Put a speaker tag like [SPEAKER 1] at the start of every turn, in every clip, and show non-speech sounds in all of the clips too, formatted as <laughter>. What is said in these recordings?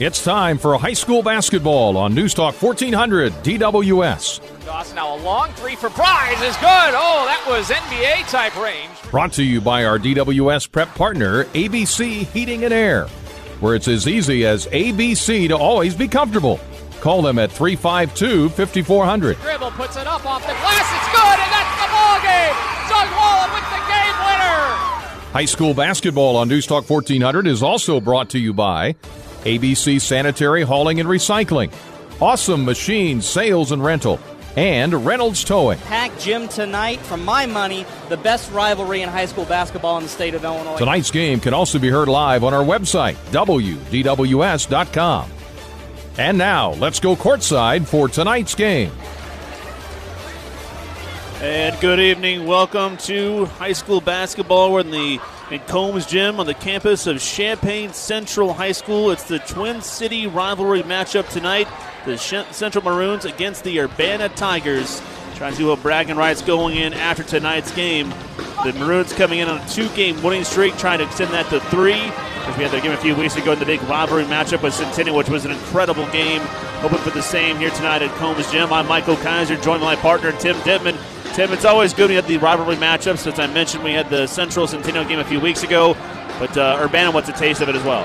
[SPEAKER 1] It's time for high school basketball on Newstalk 1400 DWS.
[SPEAKER 2] Dawson now a long three for Prize is good. Oh, that was NBA type range.
[SPEAKER 1] Brought to you by our DWS prep partner, ABC Heating and Air, where it's as easy as ABC to always be comfortable. Call them at 352 5400.
[SPEAKER 2] Dribble puts it up off the glass. It's good, and that's the ball game. Doug Wallen with the game winner.
[SPEAKER 1] High school basketball on Newstalk 1400 is also brought to you by ABC Sanitary Hauling and Recycling, Awesome Machines Sales and Rental, and Reynolds Towing.
[SPEAKER 3] Pack Gym tonight, for my money, the best rivalry in high school basketball in the state of Illinois.
[SPEAKER 1] Tonight's game can also be heard live on our website, WDWS.com. And now, let's go courtside for tonight's game.
[SPEAKER 4] And good evening. Welcome to high school basketball. We're in the in Combes Gym on the campus of Champaign Central High School. It's the Twin City rivalry matchup tonight. The Central Maroons against the Urbana Tigers. Trying to see what bragging rights going in after tonight's game. The Maroons coming in on a two-game winning streak, trying to extend that to three. We had their game a few weeks ago in the big rivalry matchup with Centennial, which was an incredible game. Hoping for the same here tonight at Combes Gym. I'm Michael Kiser, joined by my partner Tim Ditman. Tim, it's always good we have the rivalry matchups. As I mentioned, we had the Central Centennial game a few weeks ago, but uh, Urbana wants a taste of it as well.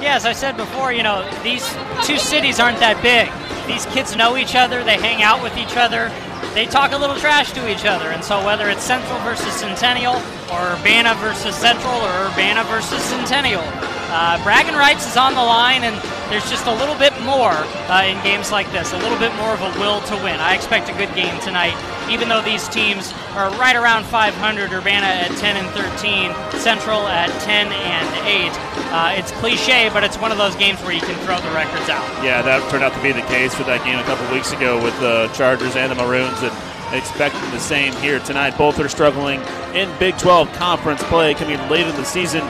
[SPEAKER 5] Yeah, as I said before, you know, these two cities aren't that big. These kids know each other, they hang out with each other, they talk a little trash to each other. And so whether it's Central versus Centennial, or Urbana versus Central, or Urbana versus Centennial, uh, bragging rights is on the line, and there's just a little bit more uh, in games like this, a little bit more of a will to win. I expect a good game tonight, even though these teams are right around 500. Urbana at 10 and 13, Central at 10 and 8. Uh, it's cliche, but it's one of those games where you can throw the records out.
[SPEAKER 4] Yeah, that turned out to be the case for that game a couple weeks ago with the Chargers and the Maroons, and expecting the same here tonight. Both are struggling in Big 12 conference play coming late in the season.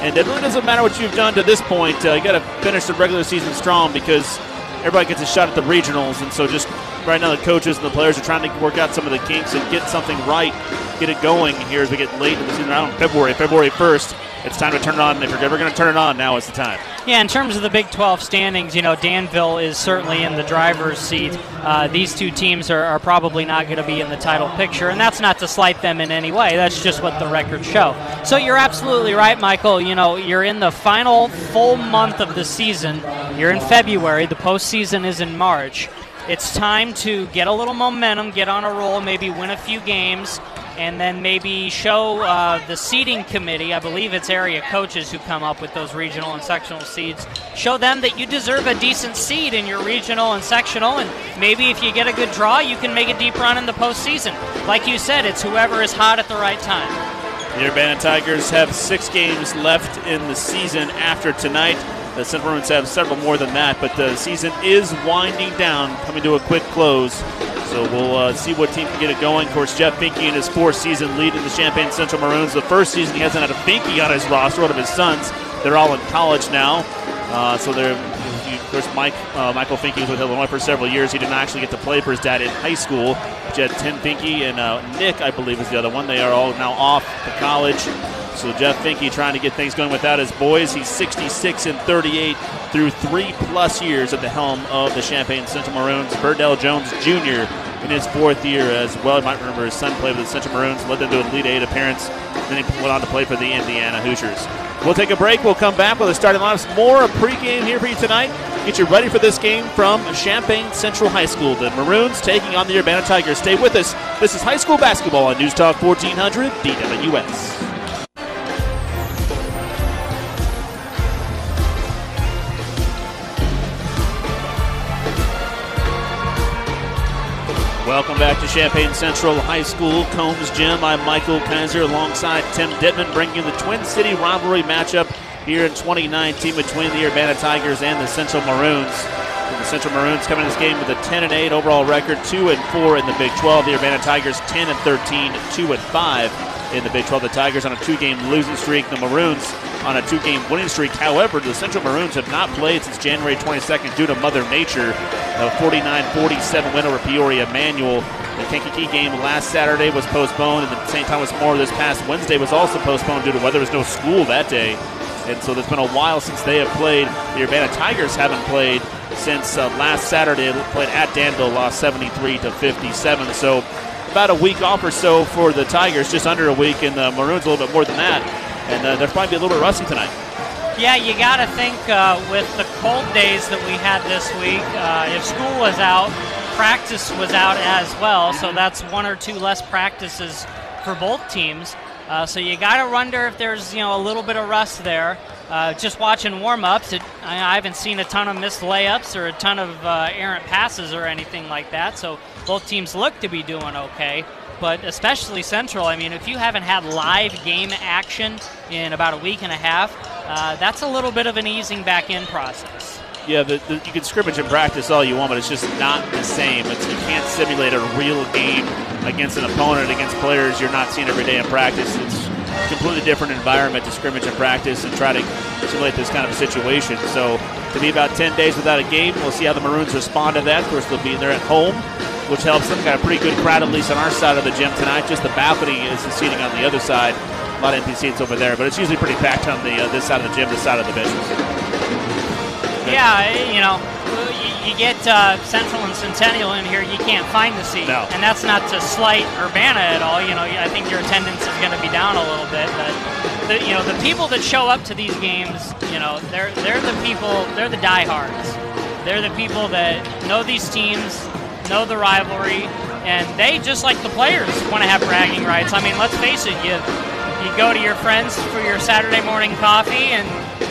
[SPEAKER 4] And it really doesn't matter what you've done to this point. Uh, you got to finish the regular season strong because everybody gets a shot at the regionals. And so just right now, the coaches and the players are trying to work out some of the kinks and get something right, get it going here as we get late in the season I don't February, February 1st it's time to turn it on. If you're ever going to turn it on, now is the time.
[SPEAKER 5] Yeah, in terms of the Big 12 standings, you know, Danville is certainly in the driver's seat. Uh, these two teams are, are probably not going to be in the title picture, and that's not to slight them in any way. That's just what the records show. So you're absolutely right, Michael. You know, you're in the final full month of the season. You're in February. The postseason is in March. It's time to get a little momentum, get on a roll, maybe win a few games, and then maybe show uh, the seeding committee, I believe it's area coaches who come up with those regional and sectional seeds, show them that you deserve a decent seed in your regional and sectional, and maybe if you get a good draw, you can make a deep run in the postseason. Like you said, it's whoever is hot at the right time.
[SPEAKER 4] The Urbana Tigers have six games left in the season after tonight. The Central Maroons have several more than that, but the season is winding down, coming to a quick close. So we'll uh, see what team can get it going. Of course, Jeff Finke in his fourth season leading the Champaign Central Maroons. The first season he hasn't had a Finke on his roster, one of his sons. They're all in college now. Uh, so they're, of course, Mike uh, Michael Finke was with Illinois for several years. He didn't actually get to play for his dad in high school. Jed Tim Finke and uh, Nick, I believe, is the other one. They are all now off to college. So Jeff Finke trying to get things going without his boys. He's 66 and 38 through three plus years at the helm of the Champaign Central Maroons. Verdell Jones Jr. in his fourth year as well. You might remember his son played with the Central Maroons, led them to an Elite Eight appearance. Then he went on to play for the Indiana Hoosiers. We'll take a break. We'll come back with a starting lineup. More pregame here for you tonight. Get you ready for this game from Champaign Central High School. The Maroons taking on the Urbana Tigers. Stay with us. This is high school basketball on News Talk 1400 DWS. Welcome back to Champaign Central High School, Combes Gym. I'm Michael Kiser alongside Tim Ditman, bringing you the Twin City rivalry matchup here in 2019 between the Urbana Tigers and the Central Maroons. And the Central Maroons coming in this game with a 10 and 8 overall record, 2 and 4 in the Big 12. The Urbana Tigers 10 and 13, 2 and 5 in the Big 12. The Tigers on a two-game losing streak. The Maroons on a two-game winning streak. However, the Central Maroons have not played since January 22nd due to Mother Nature. A 49-47 win over Peoria Manual. The Kankakee game last Saturday was postponed, and the St. Thomas More this past Wednesday was also postponed due to weather. There was no school that day. And so it's been a while since they have played. The Urbana Tigers haven't played since uh, last Saturday. They Played at Danville, lost 73 to 57. So about a week off or so for the Tigers, just under a week, and the Maroons a little bit more than that. And uh, they're probably a little bit rusty tonight.
[SPEAKER 5] Yeah, you got to think uh, with the cold days that we had this week, uh, if school was out, practice was out as well. So that's one or two less practices for both teams. Uh, so you got to wonder if there's you know a little bit of rust there. Uh, just watching warm-ups, it, I haven't seen a ton of missed layups or a ton of uh, errant passes or anything like that. So both teams look to be doing okay. But especially Central, I mean, if you haven't had live game action in about a week and a half, uh, that's a little bit of an easing back in process.
[SPEAKER 4] Yeah, the, the, you can scrimmage and practice all you want, but it's just not the same. It's, you can't simulate a real game against an opponent, against players you're not seeing every day in practice. It's a completely different environment to scrimmage and practice and try to simulate this kind of a situation. So to be about 10 days without a game, we'll see how the Maroons respond to that. Of course, they'll be there at home, which helps them. Got a pretty good crowd, at least on our side of the gym tonight. Just the balcony is the seating on the other side. A lot of empty seats over there, but it's usually pretty packed on the uh, this side of the gym, this side of the benches.
[SPEAKER 5] Yeah, you know, you, you get uh, Central and Centennial in here, you can't find the seat,
[SPEAKER 4] No.
[SPEAKER 5] and that's not to slight Urbana at all. You know, I think your attendance is going to be down a little bit, but the, you know, the people that show up to these games, you know, they're they're the people, they're the diehards. They're the people that know these teams, know the rivalry, and they just like the players want to have bragging rights. I mean, let's face it, you you go to your friends for your Saturday morning coffee, and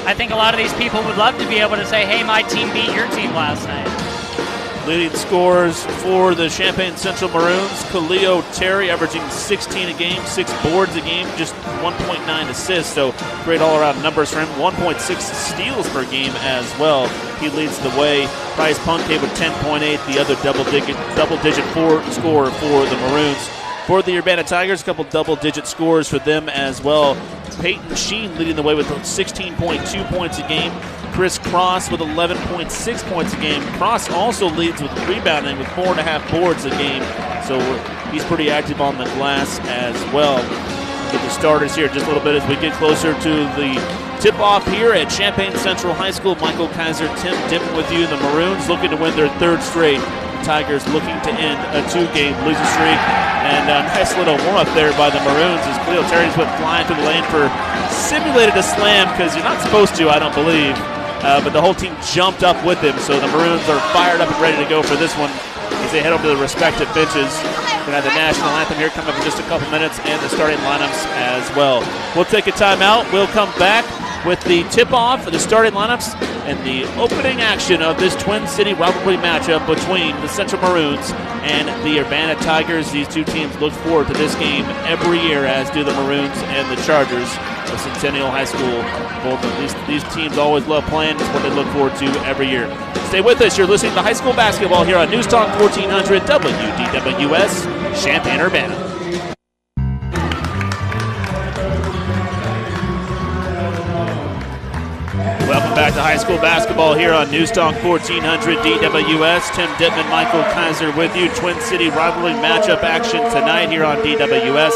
[SPEAKER 5] I think a lot of these people would love to be able to say, "Hey, my team beat your team last night."
[SPEAKER 4] Leading scores for the Champaign Central Maroons, Khalil Terry averaging 16 a game, six boards a game, just 1.9 assists. So great all-around numbers for him. 1.6 steals per game as well. He leads the way. Price Punkay with 10.8, the other double-digit double-digit four score for the Maroons. For the Urbana Tigers, a couple double-digit scores for them as well. Peyton Sheen leading the way with 16.2 points a game. Chris Cross with 11.6 points a game. Cross also leads with rebounding with four and a half boards a game. So he's pretty active on the glass as well. Get the starters here just a little bit as we get closer to the tip off here at Champaign Central High School. Michael Kiser, Tim Ditman with you. The Maroons looking to win their third straight. Tigers looking to end a two game losing streak. And a nice little warm up there by the Maroons as Khalil Terry's went flying through the lane for simulated a slam because you're not supposed to, I don't believe. Uh, but the whole team jumped up with him, so the Maroons are fired up and ready to go for this one as they head over to the respective benches. To have the national anthem here coming up in just a couple minutes and the starting lineups as well. We'll take a timeout. We'll come back with the tip off for the starting lineups and the opening action of this Twin City rivalry matchup between the Central Maroons and the Urbana Tigers. These two teams look forward to this game every year, as do the Maroons and the Chargers of Centennial High School. Both of these, these teams always love playing. It's what they look forward to every year. Stay with us. You're listening to high school basketball here on News Talk 1400 WDWS, Champaign Welcome back to high school basketball here on News Talk 1400 DWS. Tim Ditman, Michael Kiser with you. Twin City rivalry matchup action tonight here on DWS.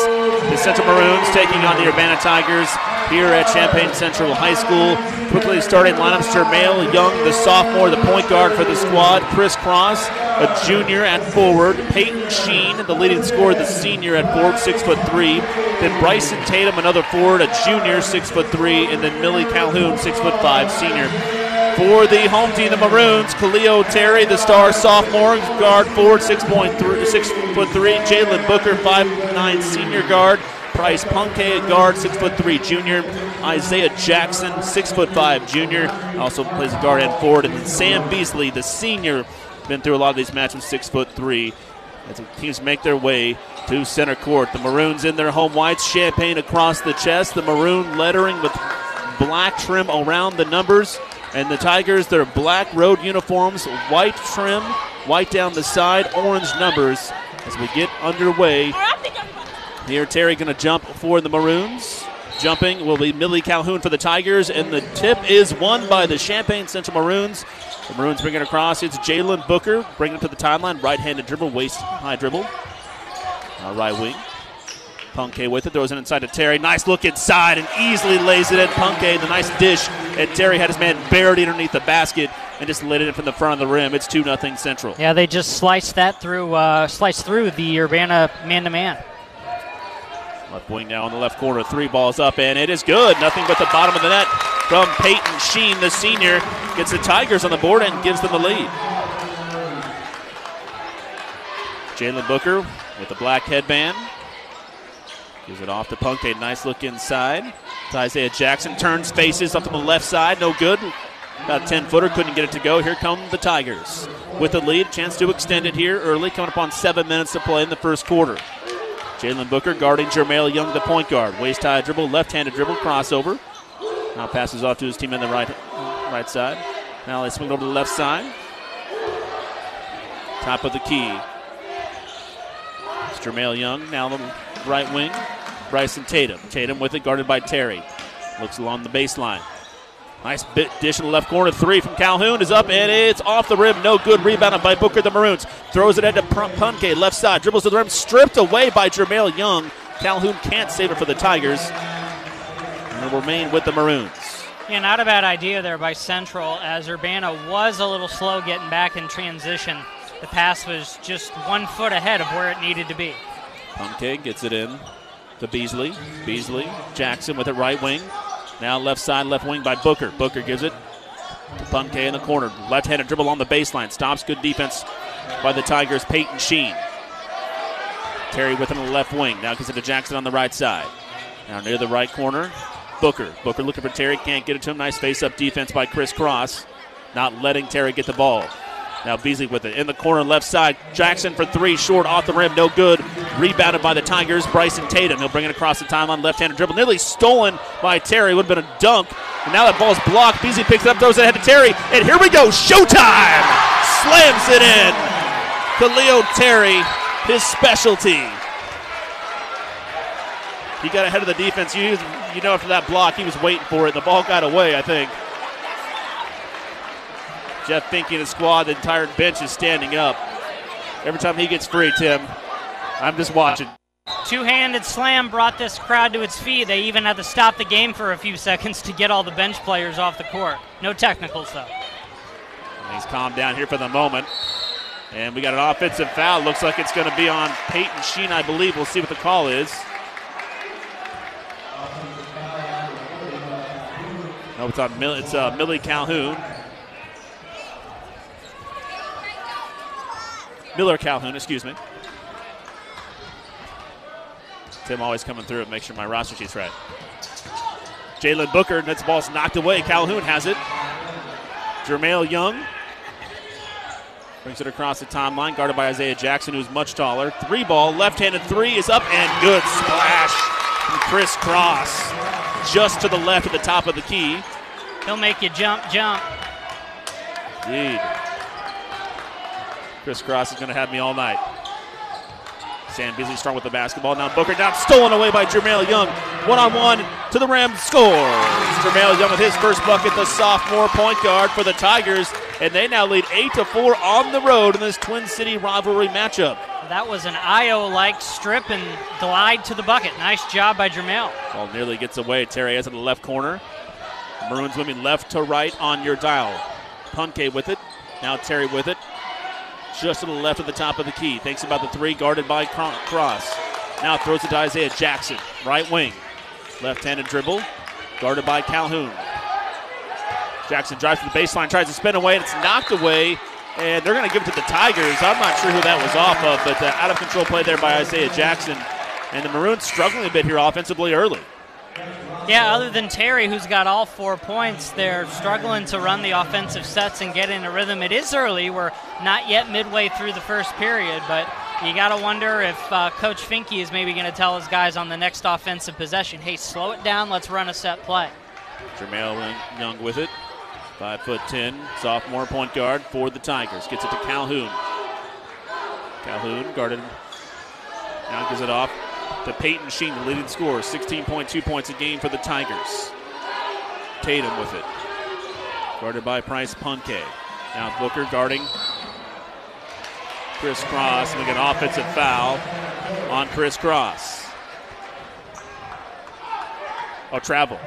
[SPEAKER 4] The Central Maroons taking on the Urbana Tigers here at Champaign Central High School. Quickly starting lineups: Jermail Young, the sophomore, the point guard for the squad. Chris Cross, a junior at forward. Peyton Sheen, the leading scorer, the senior at forward, six foot three. Then Bryson Tatum, another forward, a junior, six foot three, and then Millie Calhoun, six foot five, senior. For the home team, the Maroons, Khalil Terry, the star sophomore, guard forward, six point three, six foot three. Jalen Booker, five nine, senior guard. Price Punkay, a guard, six foot three, junior. Isaiah Jackson, six foot five, junior, also plays guard and forward. And then Sam Beasley, the senior, been through a lot of these matches, six foot three. As the teams make their way to center court, the Maroons in their home whites, Champaign across the chest, the maroon lettering with black trim around the numbers. And the Tigers, their black road uniforms, white trim, white down the side, orange numbers. As we get underway Here, Terry going to jump for the Maroons. Jumping will be Millie Calhoun for the Tigers, and the tip is won by the Champaign Central Maroons. The Maroons bring it across. It's Jalen Booker bringing it to the timeline. Right-handed dribble, waist high dribble. Uh, right wing. Punke with it, throws it inside to Terry. Nice look inside and easily lays it in. Punke, the nice dish, and Terry had his man buried underneath the basket and just lit it in from the front of the rim. It's two nothing Central.
[SPEAKER 5] Yeah, they just sliced that through, uh, sliced through the Urbana man-to-man.
[SPEAKER 4] Left wing now on the left corner. Three balls up, and it is good. Nothing but the bottom of the net from Peyton Sheen, the senior. Gets the Tigers on the board and gives them the lead. Jalen Booker with the black headband. Gives it off to Punke. Nice look inside. To Isaiah Jackson turns faces up to the left side. No good. About a 10 footer. Couldn't get it to go. Here come the Tigers with the lead. Chance to extend it here early. Coming up on seven minutes to play in the first quarter. Jalen Booker guarding Jermail Young, the point guard. Waist high dribble, left handed dribble, crossover. Now passes off to his team on the right, right side. Now they swing over to the left side. Top of the key. It's Jermail Young, now the right wing. Bryson Tatum. Tatum with it, guarded by Terry. Looks along the baseline. Nice bit dish in the left corner. Three from Calhoun is up and it's off the rim. No good. Rebounded by Booker the Maroons. Throws it into Punke. Left side. Dribbles to the rim. Stripped away by Jermail Young. Calhoun can't save it for the Tigers. And will remain with the Maroons.
[SPEAKER 5] Yeah, not a bad idea there by Central as Urbana was a little slow getting back in transition. The pass was just one foot ahead of where it needed to be.
[SPEAKER 4] Punke gets it in to Beasley. Beasley. Jackson with it right wing. Now left side, left wing by Booker. Booker gives it to Punke in the corner. Left-handed dribble on the baseline. Stops. Good defense by the Tigers. Peyton Sheen. Terry with him on the left wing. Now gives it to Jackson on the right side. Now near the right corner. Booker. Booker looking for Terry. Can't get it to him. Nice face-up defense by Chris Cross. Not letting Terry get the ball. Now Beasley with it in the corner left side. Jackson for three, short off the rim, no good. Rebounded by the Tigers. Bryson Tatum. He'll bring it across the timeline, left-handed dribble, nearly stolen by Terry. Would have been a dunk. And now that ball's blocked. Beasley picks it up, throws it ahead to Terry, and here we go. Showtime! Slams it in. Khalil Terry, his specialty. He got ahead of the defense. You, you know, after that block, he was waiting for it. The ball got away, I think. Jeff Finke and his squad, the entire bench is standing up. Every time he gets free, Tim, I'm just watching.
[SPEAKER 5] Two handed slam brought this crowd to its feet. They even had to stop the game for a few seconds to get all the bench players off the court. No technicals, though.
[SPEAKER 4] He's calmed down here for the moment. And we got an offensive foul. Looks like it's going to be on Peyton Sheen, I believe. We'll see what the call is. No, it's on Mill- it's uh, Millie Calhoun. Miller Calhoun, excuse me. Tim always coming through and make sure my roster sheet's right. Jalen Booker, that's ball's knocked away. Calhoun has it. Jermail Young brings it across the timeline, guarded by Isaiah Jackson, who's much taller. Three ball, left-handed three is up and good splash from Chris Cross, just to the left at the top of the key.
[SPEAKER 5] He'll make you jump, jump.
[SPEAKER 4] Indeed. Chris Cross is going to have me all night. Sam Beasley strong with the basketball. Now Booker down, stolen away by Jermail Young. One on one to the rim, scores. Jermail Young with his first bucket, the sophomore point guard for the Tigers, and they now lead eight to four on the road in this Twin City rivalry matchup.
[SPEAKER 5] That was an IO-like strip and glide to the bucket. Nice job by Jermail.
[SPEAKER 4] Ball nearly gets away. Terry has it in the left corner. Maroons moving left to right on your dial. Punke with it. Now Terry with it just to the left of the top of the key. Thinks about the three, guarded by Cross. Now throws it to Isaiah Jackson, right wing. Left handed dribble, guarded by Calhoun. Jackson drives to the baseline, tries to spin away, and it's knocked away. And they're going to give it to the Tigers. I'm not sure who that was off of, but uh, out of control play there by Isaiah Jackson. And the Maroons struggling a bit here offensively early.
[SPEAKER 5] Yeah, other than Terry, who's got all four points, they're struggling to run the offensive sets and get in a rhythm. It is early. We're not yet midway through the first period, but you got to wonder if uh, Coach Finke is maybe going to tell his guys on the next offensive possession, hey, slow it down, let's run a set play.
[SPEAKER 4] Jermail Young with it. Five foot ten, sophomore point guard for the Tigers. Gets it to Calhoun. Calhoun guarded. Now gives it off to Peyton Sheen, the leading scorer, 16.2 points a game for the Tigers. Tatum with it. Guarded by Price Punke. Now Booker guarding Chris Cross. Get an offensive foul on Chris Cross. Oh, travel.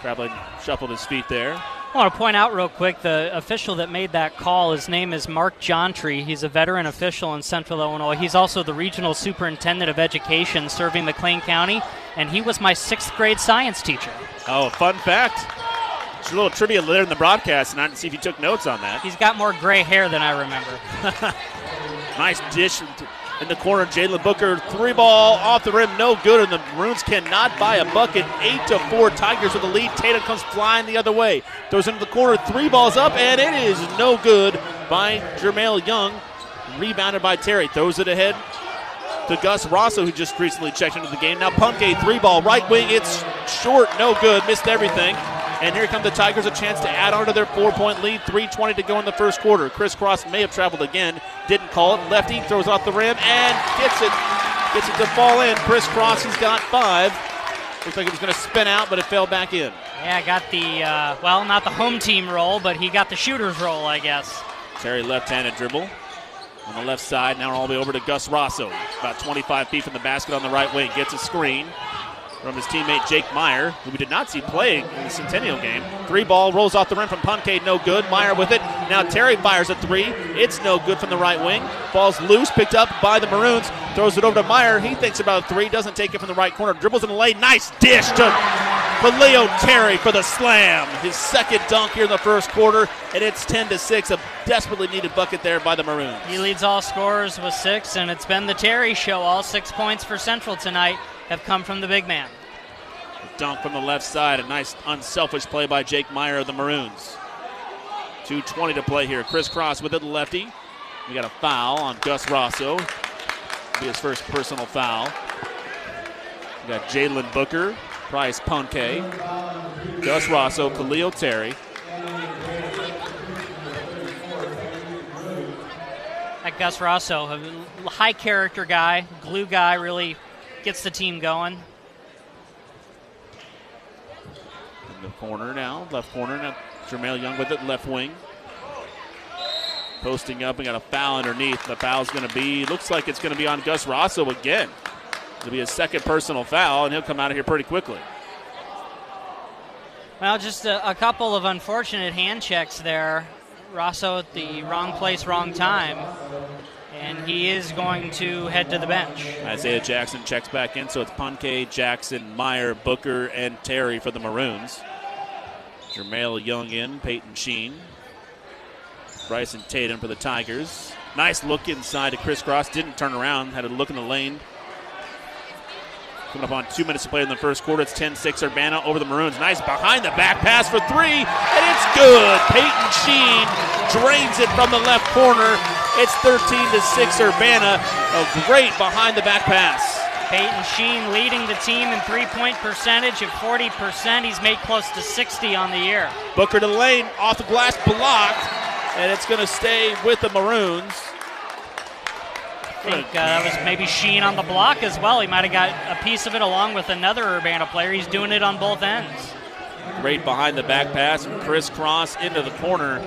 [SPEAKER 4] Traveling shuffled his feet there.
[SPEAKER 5] I want to point out real quick the official that made that call. His name is Mark Jontry. He's a veteran official in Central Illinois. He's also the regional superintendent of education serving McLean County, and he was my sixth grade science teacher.
[SPEAKER 4] Oh, fun fact. There's a little trivia there in the broadcast, and I didn't see if you took notes on that.
[SPEAKER 5] He's got more gray hair than I remember. <laughs>
[SPEAKER 4] Nice dish in the corner. Jalen Booker, three ball off the rim, no good, and the Maroons cannot buy a bucket. Eight to four, Tigers with the lead. Tatum comes flying the other way, throws into the corner, three balls up, and it is no good by Jermail Young. Rebounded by Terry, throws it ahead to Gus Rosso, who just recently checked into the game. Now Punke, three ball, right wing, it's short, no good, missed everything. And here come the Tigers, a chance to add on to their four point lead. 3.20 to go in the first quarter. Chris Cross may have traveled again, didn't call it. Lefty throws off the rim and gets it. Gets it to fall in. Chris Cross has got five. Looks like it was going to spin out, but it fell back in.
[SPEAKER 5] Yeah, got the, uh, well, not the home team roll, but he got the shooter's roll, I guess.
[SPEAKER 4] Terry left handed dribble on the left side. Now all the way over to Gus Rosso. About 25 feet from the basket on the right wing. Gets a screen from his teammate Jake Meyer, who we did not see playing in the Centennial game. Three ball rolls off the rim from Punke, no good. Meyer with it. Now Terry fires a three. It's no good from the right wing. Falls loose, picked up by the Maroons. Throws it over to Meyer. He thinks about a three, doesn't take it from the right corner. Dribbles in the lane. Nice dish to Leo Terry for the slam. His second dunk here in the first quarter, and it's 10 to 6. A desperately needed bucket there by the Maroons.
[SPEAKER 5] He leads all scorers with six, and it's been the Terry show. All six points for Central tonight have come from the big man.
[SPEAKER 4] Dunk from the left side. A nice unselfish play by Jake Meyer of the Maroons. 2.20 to play here. Chris Cross with it, lefty. We got a foul on Gus Rosso. Be his first personal foul. We got Jalen Booker, Price Punke, Gus Rosso, Khalil Terry.
[SPEAKER 5] That Gus Rosso, a high character guy, glue guy, really gets the team going.
[SPEAKER 4] In the corner now, left corner. Now Jermail Young with it, left wing. Posting up and got a foul underneath. The foul's going to be, looks like it's going to be on Gus Rosso again. It'll be a second personal foul, and he'll come out of here pretty quickly.
[SPEAKER 5] Well, just a, a couple of unfortunate hand checks there. Rosso at the wrong place, wrong time. And he is going to head to the bench.
[SPEAKER 4] Isaiah Jackson checks back in, so it's Punke, Jackson, Meyer, Booker, and Terry for the Maroons. Jermail Young in, Peyton Sheen. Bryson Tatum for the Tigers. Nice look inside to Chris Cross. Didn't turn around, had a look in the lane. Coming up on two minutes to play in the first quarter. It's 10 6 Urbana over the Maroons. Nice behind the back pass for three, and it's good. Peyton Sheen drains it from the left corner. It's 13 to 6 Urbana. A great behind the back pass.
[SPEAKER 5] Peyton Sheen leading the team in three point percentage at 40%. He's made close to 60 on the year.
[SPEAKER 4] Booker to the lane, off the glass, blocked, and it's going to stay with the Maroons.
[SPEAKER 5] I think uh, that was maybe Sheen on the block as well. He might have got a piece of it along with another Urbana player. He's doing it on both ends.
[SPEAKER 4] Great behind the back pass from Chris into the corner.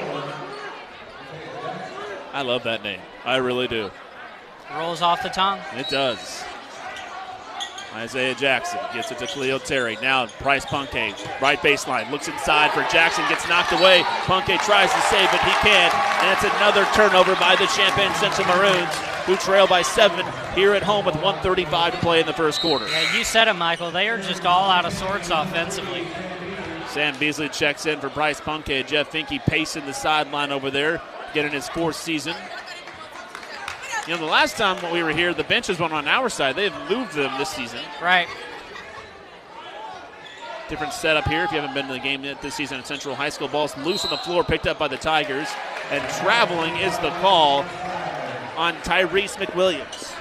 [SPEAKER 4] I love that name. I really do.
[SPEAKER 5] Rolls off the tongue.
[SPEAKER 4] It does. Isaiah Jackson gets it to Khalil Terry. Now Price Punke, right baseline, looks inside for Jackson, gets knocked away. Punke tries to save it, he can't, and it's another turnover by the Champaign Central Maroons, who trail by seven here at home with 135 to play in the first quarter.
[SPEAKER 5] Yeah, you said it, Michael. They are just all out of sorts offensively.
[SPEAKER 4] Sam Beasley checks in for Bryce Punke. Jeff Finke pacing the sideline over there, getting his fourth season. You know, the last time when we were here, the benches went on our side. They've moved them this season.
[SPEAKER 5] Right.
[SPEAKER 4] Different setup here. If you haven't been to the game yet this season at Central High School, ball's loose on the floor, picked up by the Tigers, and traveling is the call on Tyrese McWilliams.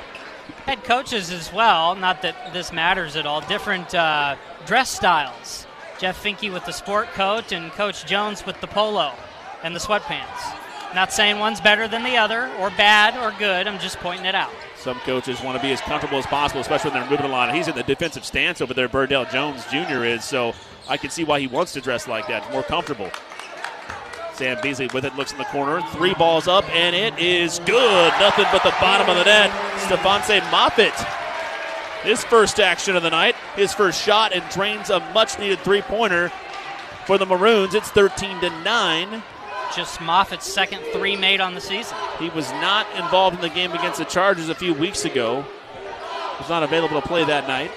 [SPEAKER 5] Head coaches as well. Not that this matters at all. Different uh, dress styles. Jeff Finke with the sport coat, and Coach Jones with the polo and the sweatpants. Not saying one's better than the other, or bad, or good. I'm just pointing it out.
[SPEAKER 4] Some coaches want to be as comfortable as possible, especially when they're moving a lot. He's in the defensive stance over there, Verdell Jones Jr. is, so I can see why he wants to dress like that. more comfortable. Sam Beasley with it, looks in the corner. Three balls up, and it is good. Nothing but the bottom of the net. Stephonse Moffitt. His first action of the night, his first shot, and drains a much needed three pointer for the Maroons. It's 13 to 9.
[SPEAKER 5] Just Moffitt's second three made on the season.
[SPEAKER 4] He was not involved in the game against the Chargers a few weeks ago. He was not available to play that night.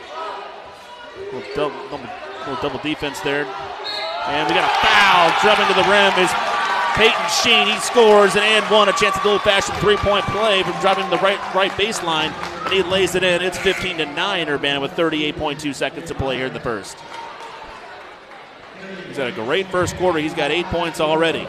[SPEAKER 4] Little double, double, little double defense there. And we got a foul. Drumming to the rim is Peyton Sheen, he scores an and one, a chance at the old-fashioned three-point play from driving the right right baseline, and he lays it in. It's 15 to nine, Urbana, with 38.2 seconds to play here in the first. He's had a great first quarter. He's got eight points already.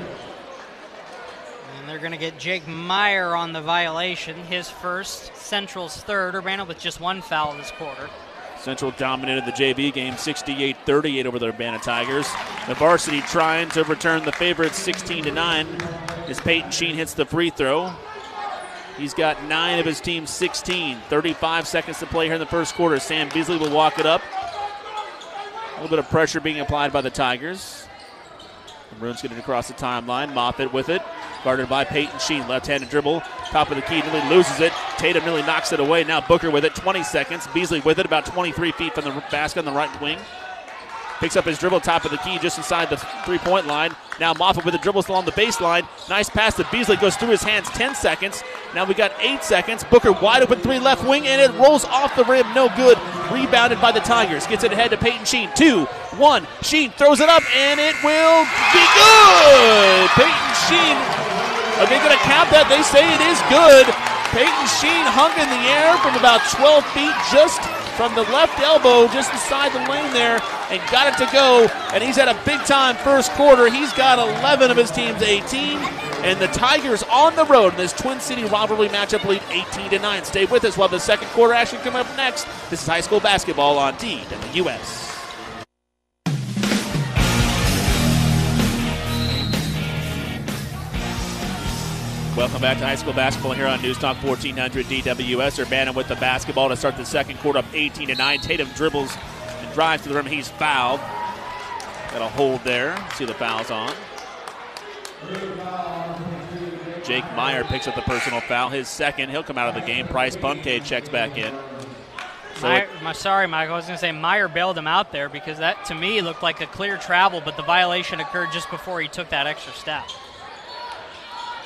[SPEAKER 5] They're going to get Jake Meyer on the violation, his first, Central's third. Urbana with just one foul this quarter.
[SPEAKER 4] Central dominated the JV game 68 38 over the Urbana Tigers. The varsity trying to return the favorites 16 9 as Peyton Sheen hits the free throw. He's got nine of his team's 16. 35 seconds to play here in the first quarter. Sam Beasley will walk it up. A little bit of pressure being applied by the Tigers. The Maroons getting across the timeline. Moffitt with it. Guarded by Peyton Sheen. Left handed dribble. Top of the key. Nearly loses it. Tatum nearly knocks it away. Now Booker with it. 20 seconds. Beasley with it. About 23 feet from the basket on the right wing. Picks up his dribble, top of the key, just inside the three point line. Now Moffitt with the dribble on the baseline. Nice pass to Beasley, goes through his hands 10 seconds. Now we got eight seconds. Booker wide open three left wing, and it rolls off the rim. No good. Rebounded by the Tigers. Gets it ahead to Peyton Sheen. Two, one. Sheen throws it up, and it will be good. Peyton Sheen. Are they going to count that? They say it is good. Peyton Sheen hung in the air from about 12 feet, just from the left elbow just inside the lane there and got it to go. And he's had a big time first quarter. He's got 11 of his team's 18. And the Tigers on the road in this Twin City rivalry matchup lead 18 to 9. Stay with us while the second quarter action coming up next. This is high school basketball on DWS. Welcome back to high school basketball here on News Talk 1400 DWS. Urbana with the basketball to start the second quarter up 18 to 9. Tatum dribbles and drives to the rim. He's fouled. Got a hold there. See the fouls on. Jake Meyer picks up the personal foul. His second. He'll come out of the game. Bryce Pumke checks back in.
[SPEAKER 5] So Meyer, my, sorry, Mike. I was going to say Meyer bailed him out there because that to me looked like a clear travel, but the violation occurred just before he took that extra step.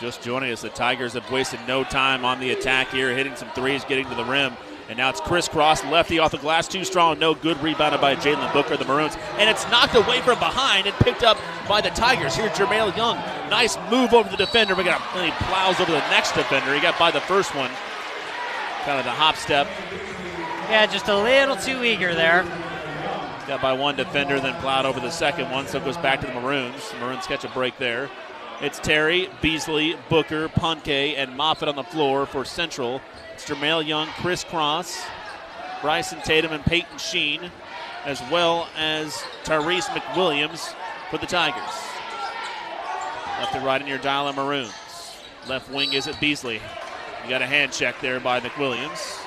[SPEAKER 4] Just joining us, the Tigers have wasted no time on the attack here, hitting some threes, getting to the rim. And now it's Chris Cross, lefty off the glass, too strong, no good. Rebounded by Jalen Booker, the Maroons. And it's knocked away from behind and picked up by the Tigers. Here's Jermaine Young. Nice move over the defender. We got he plows over the next defender. He got by the first one. Kind of the hop step.
[SPEAKER 5] Yeah, just a little too eager there.
[SPEAKER 4] Got by one defender, then plowed over the second one, so it goes back to the Maroons. The Maroons catch a break there. It's Terry, Beasley, Booker, Punke, and Moffitt on the floor for Central. It's Jermail Young, Chris Cross, Bryson Tatum, and Peyton Sheen, as well as Tyrese McWilliams for the Tigers. Left and right in your dial Maroons. Left wing is it Beasley. You got a hand check there by McWilliams.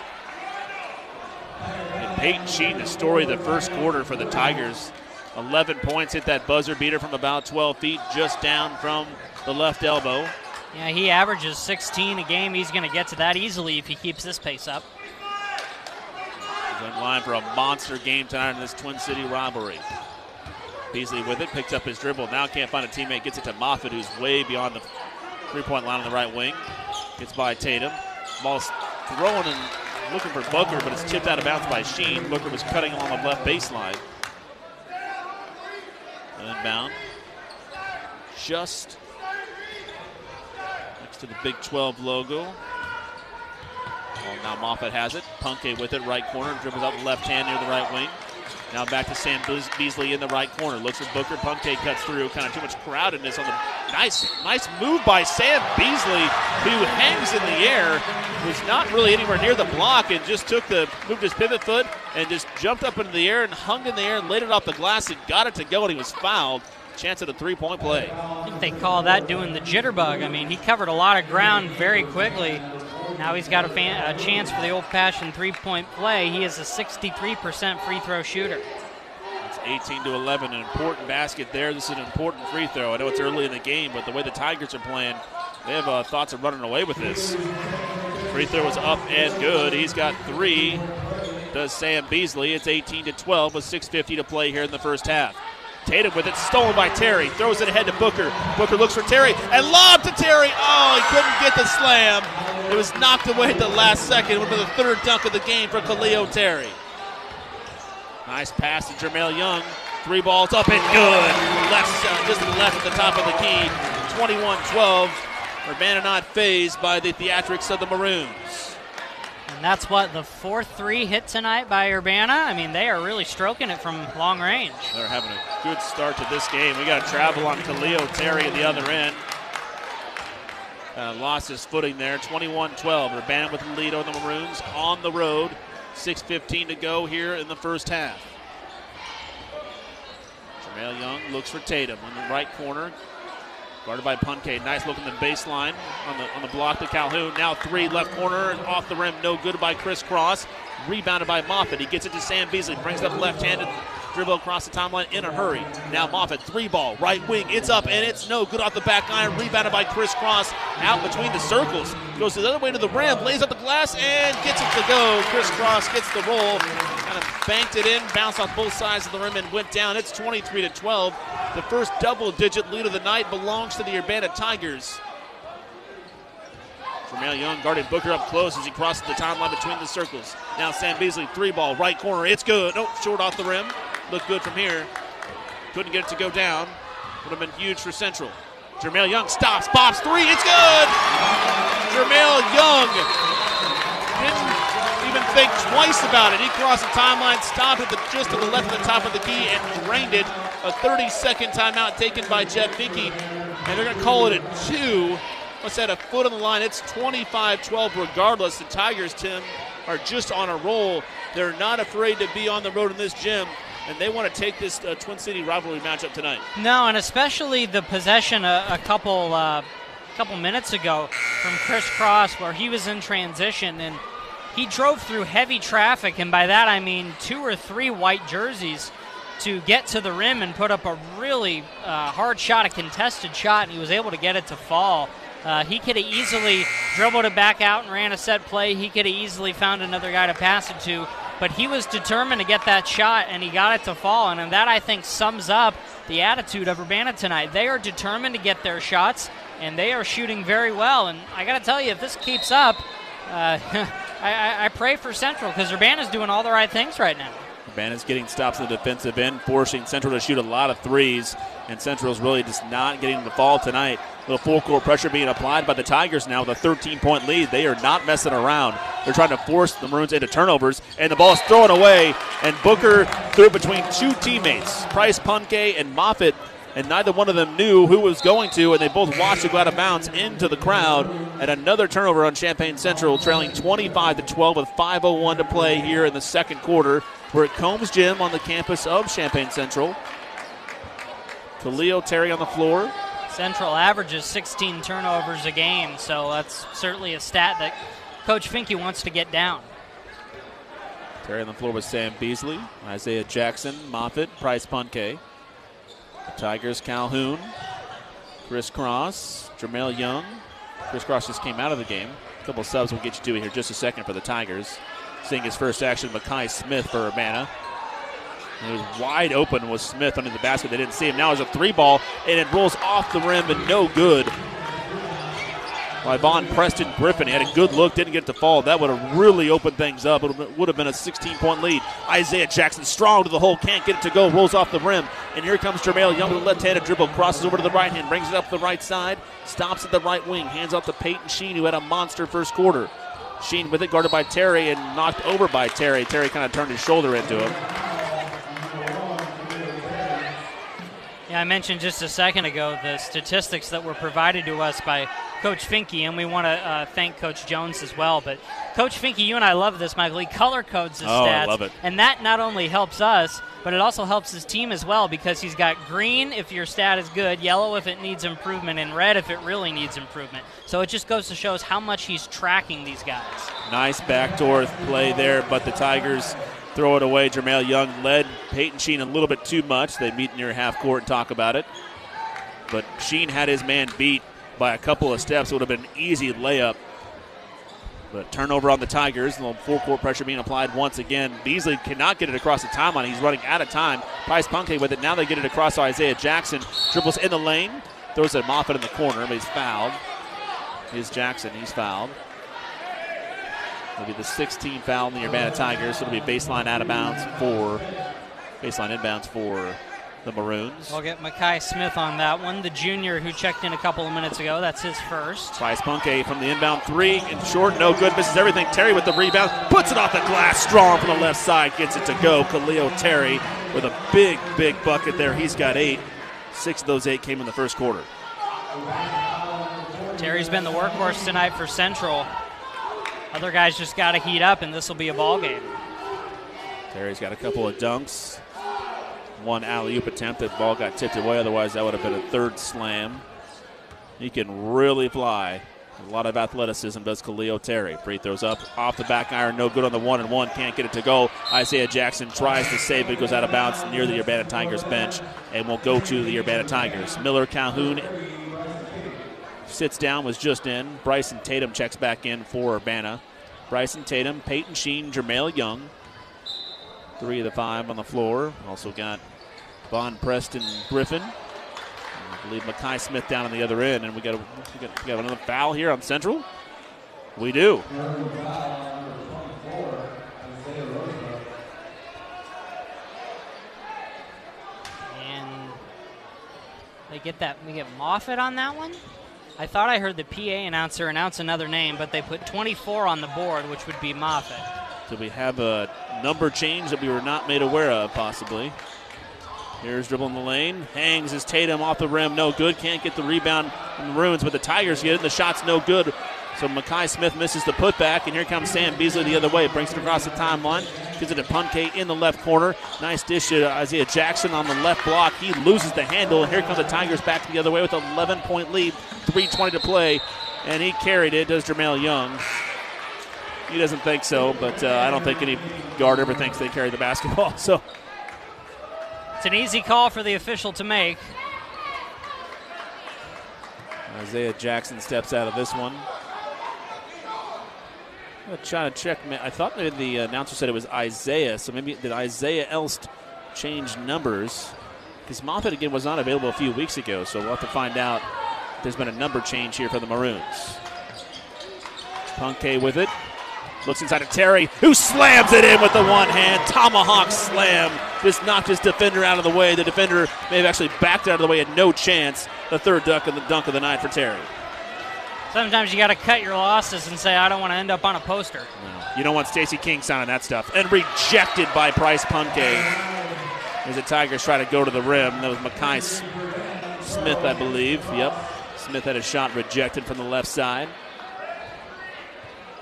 [SPEAKER 4] And Peyton Sheen, the story of the first quarter for the Tigers. 11 points, hit that buzzer beater from about 12 feet, just down from the left elbow.
[SPEAKER 5] Yeah, he averages 16 a game. He's going to get to that easily if he keeps this pace up.
[SPEAKER 4] He's in line for a monster game tonight in this Twin City rivalry. Beasley with it, picks up his dribble. Now can't find a teammate, gets it to Moffitt, who's way beyond the three point line on the right wing. Gets by Tatum. Ball's throwing and looking for Booker, but it's tipped out of bounds by Sheen. Booker was cutting along the left baseline. And inbound. Just to the Big 12 logo. Well, now Moffitt has it. Punke with it, right corner, dribbles out left hand near the right wing. Now back to Sam Beasley in the right corner. Looks at Booker. Punke cuts through. Kind of too much crowdedness on the nice, nice move by Sam Beasley, who hangs in the air. Was not really anywhere near the block and just took the moved his pivot foot and just jumped up into the air and hung in the air and laid it off the glass and got it to go and he was fouled. Chance at a three-point play.
[SPEAKER 5] I think they call that doing the jitterbug. I mean, he covered a lot of ground very quickly Now he's got a, fan, a chance for the old-fashioned three-point play. He is a 63% free throw shooter.
[SPEAKER 4] It's 18 to 11, an important basket there. This is an important free throw. I know it's early in the game, but the way the Tigers are playing, they have uh, thoughts of running away with this. Free throw is up and good. He's got three. Does Sam Beasley? It's 18 to 12 with 6:50 to play here in the first half. Tatum with it, stolen by Terry. Throws it ahead to Booker. Booker looks for Terry and lob to Terry. Oh, he couldn't get the slam. It was knocked away at the last second. It would be the third dunk of the game for Khalil Terry. Nice pass to Jermail Young. Three balls up and good. Left, uh, just to the left at the top of the key. 21-12. Urbana not phased by the theatrics of the Maroons.
[SPEAKER 5] And that's what the 4 3 hit tonight by Urbana. I mean, they are really stroking it from long range.
[SPEAKER 4] They're having a good start to this game. We got to travel on Khalil Terry at the other end. Uh, lost his footing there. 21 12. Urbana with the lead on the Maroons on the road. 6.15 to go here in the first half. Jermail Young looks for Tatum in the right corner. Guarded by Punke. Nice look in the baseline on the on the block to Calhoun. Now three left corner off the rim. No good by Chris Cross. Rebounded by Moffitt. He gets it to Sam Beasley. Brings up left-handed. Dribble across the timeline in a hurry. Now Moffitt, three ball, right wing. It's up and it's no good off the back iron. Rebounded by Chris Cross out between the circles. Goes the other way to the rim, lays up the glass and gets it to go. Chris Cross gets the roll. Kind of banked it in, bounced off both sides of the rim and went down. It's 23 to 12. The first double digit lead of the night belongs to the Urbana Tigers. Jermail Young guarded Booker up close as he crosses the timeline between the circles. Now Sam Beasley, three ball, right corner. It's good. Nope, short off the rim. Looked good from here. Couldn't get it to go down. Would have been huge for Central. Jermail Young stops, pops three. It's good. Jermail Young didn't even think twice about it. He crossed the timeline, stopped at the just to the left of the top of the key, and drained it. A 30-second timeout taken by Jeff Finke, and they're going to call it a two. That? A foot on the line. It's 25-12 regardless. The Tigers, Tim, are just on a roll. They're not afraid to be on the road in this gym, and they want to take this uh, Twin City rivalry matchup tonight.
[SPEAKER 5] No, and especially the possession a, a couple uh, couple minutes ago from Chris Cross, where he was in transition and he drove through heavy traffic, and by that I mean two or three white jerseys to get to the rim and put up a really uh, hard shot, a contested shot, and he was able to get it to fall. Uh, he could have easily dribbled it back out and ran a set play. He could have easily found another guy to pass it to, but he was determined to get that shot, and he got it to fall. And that I think sums up the attitude of Urbana tonight. They are determined to get their shots, and they are shooting very well. And I got to tell you, if this keeps up, uh, <laughs> I, I, pray for Central because Urbana's doing all the right things right now.
[SPEAKER 4] Urbana's getting stops in the defensive end, forcing Central to shoot a lot of threes, and Central's really just not getting the fall tonight. Little full court pressure being applied by the Tigers now with a 13 point lead. They are not messing around. They're trying to force the Maroons into turnovers, and the ball is thrown away, and Booker threw it between two teammates, Price Punke and Moffitt and neither one of them knew who was going to, and they both watched it go out of bounds into the crowd. And another turnover on Champaign Central, trailing 25 to 12 with 5:01 to play here in the second quarter. We're at Combes Gym on the campus of Champaign Central. To Leo Terry on the floor.
[SPEAKER 5] Central averages 16 turnovers a game, so that's certainly a stat that Coach Finke wants to get down.
[SPEAKER 4] Terry on the floor with Sam Beasley, Isaiah Jackson, Moffitt, Price Punke. The Tigers Calhoun, Chris Cross, Jermail Young. Chris Cross just came out of the game. A couple subs we'll get you to here in just a second for the Tigers. Seeing his first action, Makai Smith for Urbana. It was wide open with Smith under the basket. They didn't see him. Now there's a three ball, and it rolls off the rim and no good by Von Preston Griffin. He had a good look, didn't get to fall. That would have really opened things up. It would have been a 16 point lead. Isaiah Jackson strong to the hole, can't get it to go, rolls off the rim. And here comes Jermail Young with a left handed dribble, crosses over to the right hand, brings it up the right side, stops at the right wing, hands off to Peyton Sheen, who had a monster first quarter. Sheen with it, guarded by Terry and knocked over by Terry. Terry kind of turned his shoulder into him.
[SPEAKER 5] Yeah, I mentioned just a second ago the statistics that were provided to us by Coach Finke, and we want to uh, thank Coach Jones as well. But Coach Finke, you and I love this, Michael. He color codes his
[SPEAKER 4] Oh, I
[SPEAKER 5] stats,
[SPEAKER 4] love it.
[SPEAKER 5] and that not only helps us, but it also helps his team as well because he's got green if your stat is good, yellow if it needs improvement, and red if it really needs improvement. So it just goes to show us how much he's tracking these guys.
[SPEAKER 4] Nice backdoor play there, but the Tigers throw it away. Jermail Young led Peyton Sheen a little bit too much. They meet near half court and talk about it. But Sheen had his man beat by a couple of steps. It would have been an easy layup. But turnover on the Tigers. A little full court pressure being applied once again. Beasley cannot get it across the timeline. He's running out of time. Price Punke with it. Now they get it across Isaiah Jackson. Dribbles in the lane. Throws it Moffitt in the corner, but he's fouled. Here's Jackson. He's fouled. It'll be the 16th foul in the Urbana Tigers. So it'll be baseline out of bounds for baseline inbounds for the Maroons.
[SPEAKER 5] We'll get Makai Smith on that one, the junior who checked in a couple of minutes ago. That's his first.
[SPEAKER 4] Price Punke from the inbound three and short, no good, misses everything. Terry with the rebound, puts it off the glass, strong from the left side, gets it to go. Khalil Terry with a big, big bucket there. He's got eight. Six of those eight came in the first quarter.
[SPEAKER 5] Terry's been the workhorse tonight for Central. Other guys just got to heat up, and this will be a ball game.
[SPEAKER 4] Terry's got a couple of dunks. One alley oop attempt. That ball got tipped away. Otherwise, that would have been a third slam. He can really fly. A lot of athleticism does Khalil Terry. Free throws up off the back iron. No good on the one and one. Can't get it to go. Isaiah Jackson tries to save it. Goes out of bounds near the Urbana Tigers bench and will go to the Urbana Tigers. Miller Calhoun sits down, was just in. Bryson Tatum checks back in for Urbana. Bryson Tatum, Peyton Sheen, Jermail Young. Three of the five on the floor. Also got Bond Preston Griffin. I believe Makai Smith down on the other end. And we got, a, we got, we got another foul here on Central. We do.
[SPEAKER 5] And they get that. We get Moffitt on that one. I thought I heard the PA announcer announce another name, but they put 24 on the board, which would be Moffitt.
[SPEAKER 4] So we have a number change that we were not made aware of, possibly. Here's dribble in the lane. Hangs his Tatum off the rim. No good. Can't get the rebound from the Maroons, but the Tigers get it. The shot's no good. So Makai Smith misses the putback, and here comes Sam Beasley the other way. Brings it across the timeline. Gives it to Punke in the left corner. Nice dish to Isaiah Jackson on the left block. He loses the handle, and here comes the Tigers back the other way with an 11 point lead. 3.20 to play, and he carried it. Does Jermail Young. He doesn't think so, but uh, I don't think any guard ever thinks they carry the basketball. <laughs> So
[SPEAKER 5] It's an easy call for the official to make.
[SPEAKER 4] Isaiah Jackson steps out of this one. I'm trying to check. I thought maybe the announcer said it was Isaiah, so maybe did Isaiah Elst change numbers? Because Moffitt again was not available a few weeks ago, so we'll have to find out. There's been a number change here for the Maroons. Punke with it. Looks inside of Terry, who slams it in with the one hand. Tomahawk slam. Just knocked his defender out of the way. The defender may have actually backed out of the way, had no chance. The third dunk of the dunk of the night for Terry.
[SPEAKER 5] Sometimes you got to cut your losses and say, I don't want to end up on a poster.
[SPEAKER 4] You don't want Stacy King signing that stuff. And rejected by Bryce Punke. As the Tigers try to go to the rim. That was Makai Smith, I believe. Yep. Smith had a shot rejected from the left side.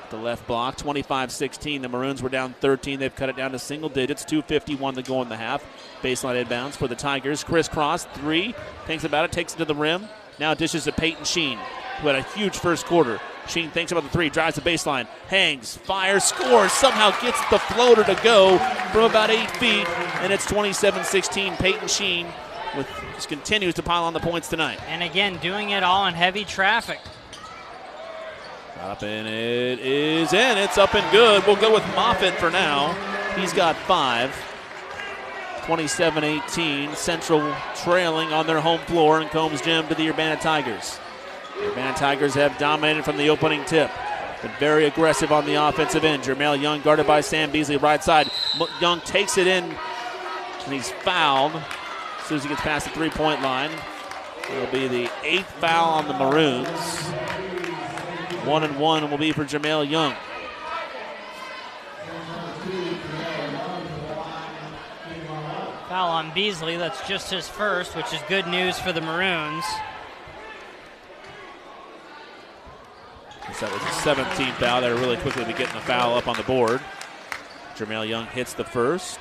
[SPEAKER 4] The left block, 25 16. The Maroons were down 13. They've cut it down to single digits. 2.51 to go in the half. Baseline inbounds for the Tigers. Chris Cross, three. Thinks about it, takes it to the rim. Now dishes to Peyton Sheen, who had a huge first quarter. Sheen thinks about the three, drives the baseline, hangs, fires, scores, somehow gets the floater to go from about eight feet, and it's 27 16. Peyton Sheen with, just continues to pile on the points tonight.
[SPEAKER 5] And again, doing it all in heavy traffic.
[SPEAKER 4] Up and it is in. It's up and good. We'll go with Moffitt for now. He's got five. 27 18. Central trailing on their home floor in Combes Gym to the Urbana Tigers. The Urbana Tigers have dominated from the opening tip. Been very aggressive on the offensive end. Jermail Young guarded by Sam Beasley, right side. Young takes it in, and he's fouled as soon as he gets past the three point line. It'll be the eighth foul on the Maroons. One and one will be for Jermail Young.
[SPEAKER 5] Foul on Beasley. That's just his first, which is good news for the Maroons.
[SPEAKER 4] That was a 17th foul. They're really quickly to getting the foul up on the board. Jermail Young hits the first.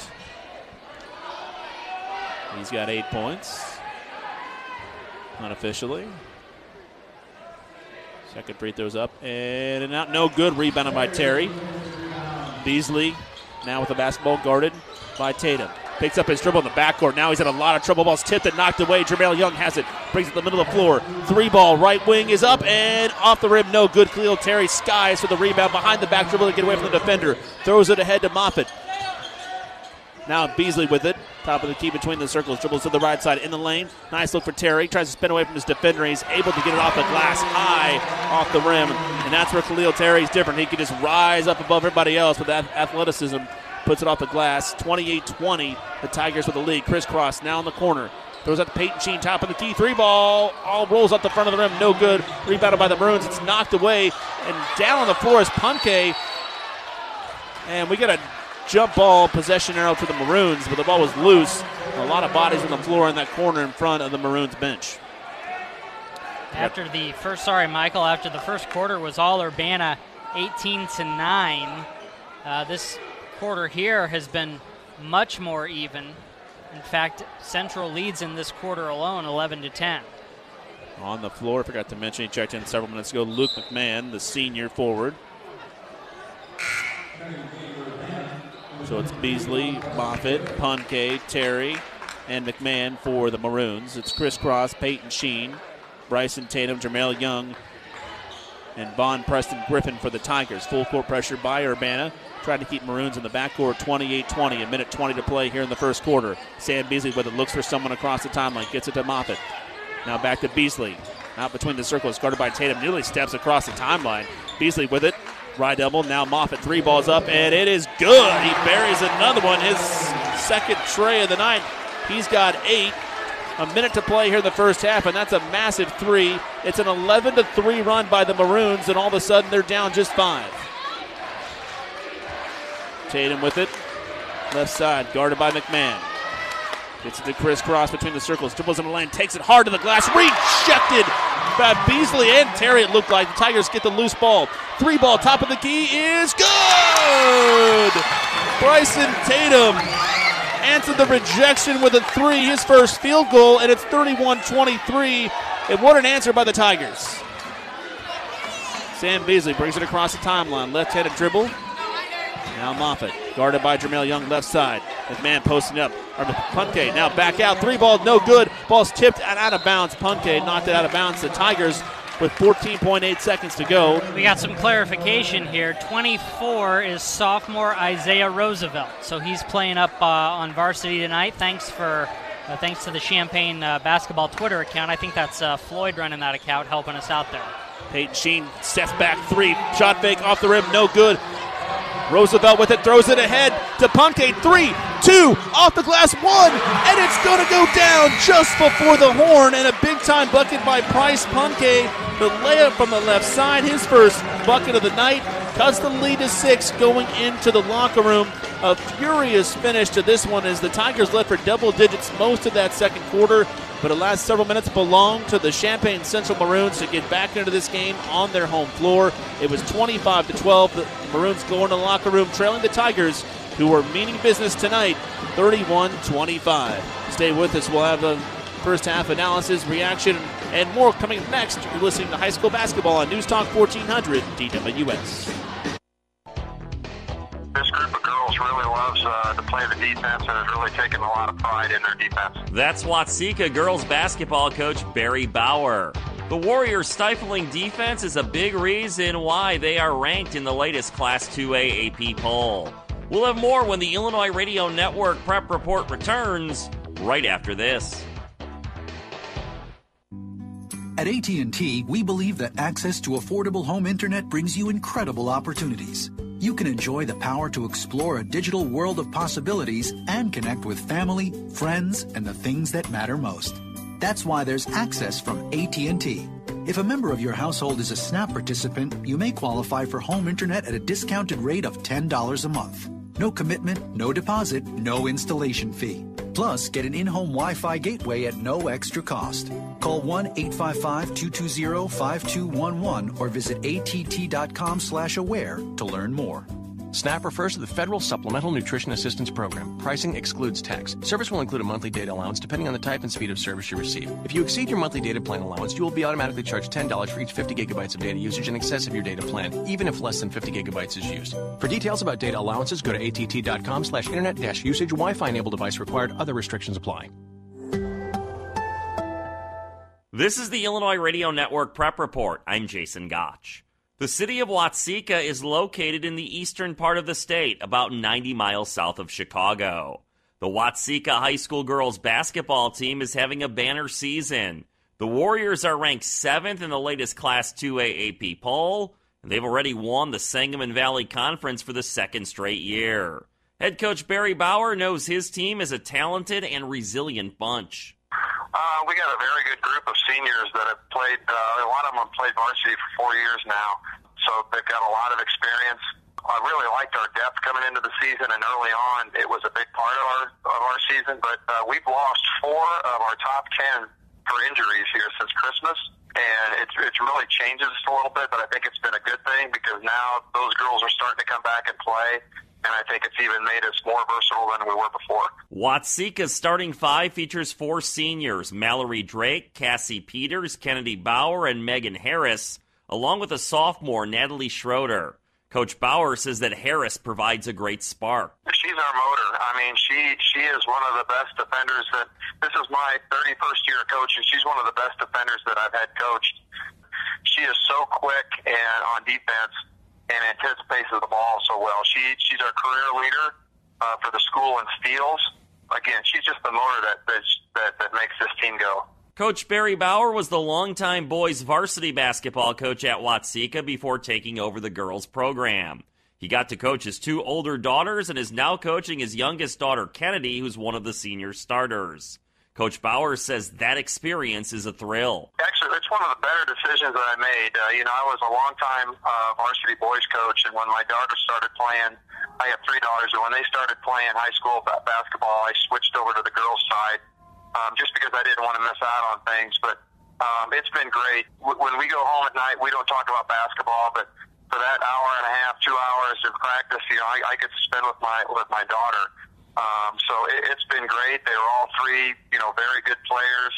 [SPEAKER 4] He's got eight points. Unofficially. Second free throws up and out. No good. Rebounded by Terry. Beasley now with the basketball guarded by Tatum. Picks up his dribble in the backcourt. Now he's in a lot of trouble. Ball's tipped and knocked away. Jermail Young has it. Brings it to the middle of the floor. Three ball. Right wing is up and off the rim. No good. Khalil Terry skies for the rebound behind the back dribble to get away from the defender. Throws it ahead to Moffitt. Now Beasley with it. Top of the key between the circles. Dribbles to the right side in the lane. Nice look for Terry. Tries to spin away from his defender. He's able to get it off the glass high off the rim. And that's where Khalil Terry's different. He can just rise up above everybody else with that athleticism. Puts it off the glass. 28 20. The Tigers with the lead. Chris Cross now in the corner. Throws out to Peyton Sheen, top of the key. Three ball. All rolls up the front of the rim. No good. Rebounded by the Maroons. It's knocked away. And down on the floor is Punke. And we get a jump ball possession arrow to the Maroons, but the ball was loose. A lot of bodies on the floor in that corner in front of the Maroons bench.
[SPEAKER 5] After the first, sorry, Michael, after the first quarter was all Urbana 18 to 9. Uh, this quarter here has been much more even. In fact, Central leads in this quarter alone 11 to 10.
[SPEAKER 4] On the floor, forgot to mention, he checked in several minutes ago. Luke McMahon, the senior forward. So it's Beasley, Moffitt, Punke, Terry, and McMahon for the Maroons. It's Chris Cross, Peyton Sheen, Bryson Tatum, Jermail Young, and Bond Preston Griffin for the Tigers. Full court pressure by Urbana. Trying to keep Maroons in the backcourt 28 20. A minute 20 to play here in the first quarter. Sam Beasley with it looks for someone across the timeline. Gets it to Moffitt. Now back to Beasley. Out between the circles, guarded by Tatum. Nearly steps across the timeline. Beasley with it. Double. Now Moffitt. Three balls up, and it is good. He buries another one. His second tray of the night. He's got eight. A minute to play here in the first half, and that's a massive three. It's an 11 to 3 run by the Maroons, and all of a sudden they're down just five. Tatum with it. Left side, guarded by McMahon. Gets it to Chris Cross between the circles. Dribbles in the lane, takes it hard to the glass. Rejected by Beasley and Terry, it looked like. The Tigers get the loose ball. Three ball, top of the key is good! Bryson Tatum answered the rejection with a three, his first field goal, and it's 31 23. And what an answer by the Tigers. Sam Beasley brings it across the timeline. Left handed dribble. Now Moffitt, guarded by Jermail Young, left side. McMahon posting up. Punke now back out. Three ball, no good. Ball's tipped and out of bounds. Punke knocked it out of bounds. The Tigers with 14.8 seconds to go.
[SPEAKER 5] We got some clarification here. 24 is sophomore Isaiah Roosevelt, so he's playing up uh, on varsity tonight. Thanks for. Uh, thanks to the Champaign uh, basketball Twitter account. I think that's uh, Floyd running that account, helping us out there.
[SPEAKER 4] Peyton Sheen steps back three. Shot fake off the rim, no good. Roosevelt with it, throws it ahead to Punke. Three, two, off the glass, one, and it's going to go down just before the horn. And a big time bucket by Price Punke. The layup from the left side, his first bucket of the night, cuts the lead to six going into the locker room. A furious finish to this one as the Tigers led for double digits most of that second quarter, but the last several minutes belonged to the Champaign Central Maroons to get back into this game on their home floor. It was 25 to 12. The Maroons go into the locker room trailing the Tigers, who were meaning business tonight, 31 25. Stay with us. We'll have the first half analysis, reaction, and more coming next. You're listening to high school basketball on News Talk 1400 DWS.
[SPEAKER 6] This group of girls really loves uh, to play the defense and has really taken a lot of pride in their defense.
[SPEAKER 7] That's Watseka girls basketball coach Barry Bauer. The Warriors' stifling defense is a big reason why they are ranked in the latest Class 2A AP poll. We'll have more when the Illinois Radio Network Prep Report returns right after this.
[SPEAKER 8] At AT&T, we believe that access to affordable home internet brings you incredible opportunities. You can enjoy the power to explore a digital world of possibilities and connect with family, friends, and the things that matter most. That's why there's access from AT&T. If a member of your household is a SNAP participant, you may qualify for home internet at a discounted rate of $10 a month. No commitment, no deposit, no installation fee. Plus, get an in home Wi Fi gateway at no extra cost. Call 1 855 220 5211 or visit att.com slash aware to learn more.
[SPEAKER 9] SNAP refers to the Federal Supplemental Nutrition Assistance Program. Pricing excludes tax. Service will include a monthly data allowance depending on the type and speed of service you receive. If you exceed your monthly data plan allowance, you will be automatically charged $10 for each 50 gigabytes of data usage in excess of your data plan, even if less than 50 gigabytes is used. For details about data allowances, go to att.com slash internet dash usage. Wi-Fi enabled device required. Other restrictions apply.
[SPEAKER 7] This is the Illinois Radio Network Prep Report. I'm Jason Gotch. The city of Watseka is located in the eastern part of the state, about 90 miles south of Chicago. The Watseka High School girls basketball team is having a banner season. The Warriors are ranked seventh in the latest Class 2A AP poll, and they've already won the Sangamon Valley Conference for the second straight year. Head coach Barry Bauer knows his team is a talented and resilient bunch.
[SPEAKER 6] Uh, we got a very good group of seniors that have played. Uh, a lot of them have played varsity for four years now, so they've got a lot of experience. I really liked our depth coming into the season, and early on, it was a big part of our of our season. But uh, we've lost four of our top ten for injuries here since Christmas, and it's it's really changed us a little bit. But I think it's been a good thing because now those girls are starting to come back and play and I think it's even made us more versatile than we were before.
[SPEAKER 7] Watseka's starting five features four seniors Mallory Drake, Cassie Peters, Kennedy Bauer, and Megan Harris, along with a sophomore, Natalie Schroeder. Coach Bauer says that Harris provides a great spark.
[SPEAKER 6] She's our motor. I mean, she she is one of the best defenders that. This is my 31st year of coaching. She's one of the best defenders that I've had coached. She is so quick and on defense and anticipates the ball so well. She she's our career leader uh, for the school in steals. Again, she's just the motor that, that that makes this team go.
[SPEAKER 7] Coach Barry Bauer was the longtime boys varsity basketball coach at Watseka before taking over the girls program. He got to coach his two older daughters and is now coaching his youngest daughter, Kennedy, who's one of the senior starters. Coach Bauer says that experience is a thrill.
[SPEAKER 6] Actually, it's one of the better decisions that I made. Uh, you know, I was a long-time uh, varsity boys coach, and when my daughter started playing, I have three daughters, and when they started playing high school basketball, I switched over to the girls' side um, just because I didn't want to miss out on things. But um, it's been great. When we go home at night, we don't talk about basketball, but for that hour and a half, two hours of practice, you know, I, I get to spend with my with my daughter. Um, so it, it's been great. They were all three, you know, very good players.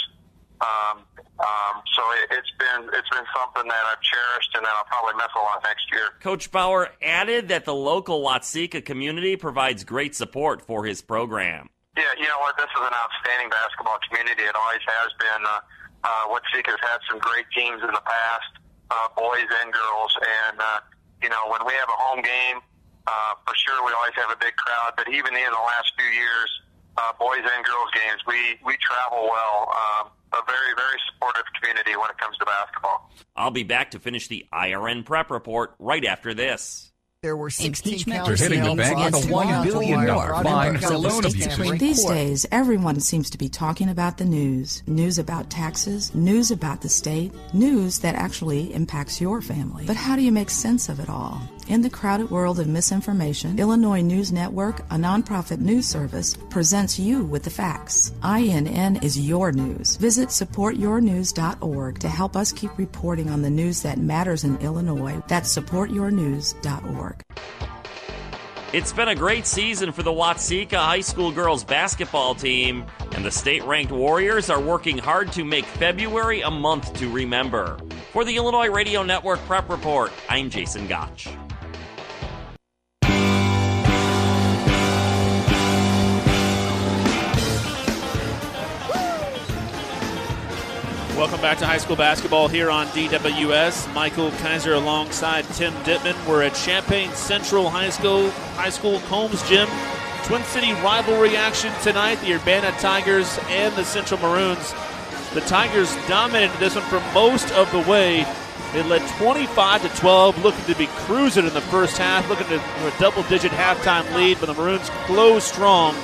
[SPEAKER 6] Um, um, so it, it's been it's been something that I've cherished and that I'll probably miss a lot next year.
[SPEAKER 7] Coach Bauer added that the local Watseka community provides great support for his program.
[SPEAKER 6] Yeah, you know what? This is an outstanding basketball community. It always has been. Uh, uh, Watseka's had some great teams in the past, uh, boys and girls, and uh, you know when we have a home game uh, for sure, we always have a big crowd, but even in the last few years, uh, boys and girls games, we, we travel well. Um, a very, very supportive community when it comes to basketball.
[SPEAKER 7] I'll be back to finish the IRN prep report right after this.
[SPEAKER 10] There were 16
[SPEAKER 11] They're hitting the bank with a $1 billion fine for loan abuse.
[SPEAKER 12] These days, everyone seems to be talking about the news. News about taxes, news about the state, news that actually impacts your family. But how do you make sense of it all? In the crowded world of misinformation, Illinois News Network, a nonprofit news service, presents you with the facts. INN is your news. Visit supportyournews.org to help us keep reporting on the news that matters in Illinois. That's supportyournews.org.
[SPEAKER 7] It's been a great season for the Watseka High School girls basketball team, and the state ranked Warriors are working hard to make February a month to remember. For the Illinois Radio Network Prep Report, I'm Jason Gotch.
[SPEAKER 4] Welcome back to high school basketball here on DWS. Michael Kiser alongside Tim Ditman. We're at Champaign Central High School, High School Combes Gym. Twin City rivalry action tonight. The Urbana Tigers and the Central Maroons. The Tigers dominated this one for most of the way. They led 25 to 12, looking to be cruising in the first half, looking to a double-digit halftime lead, but the Maroons closed strong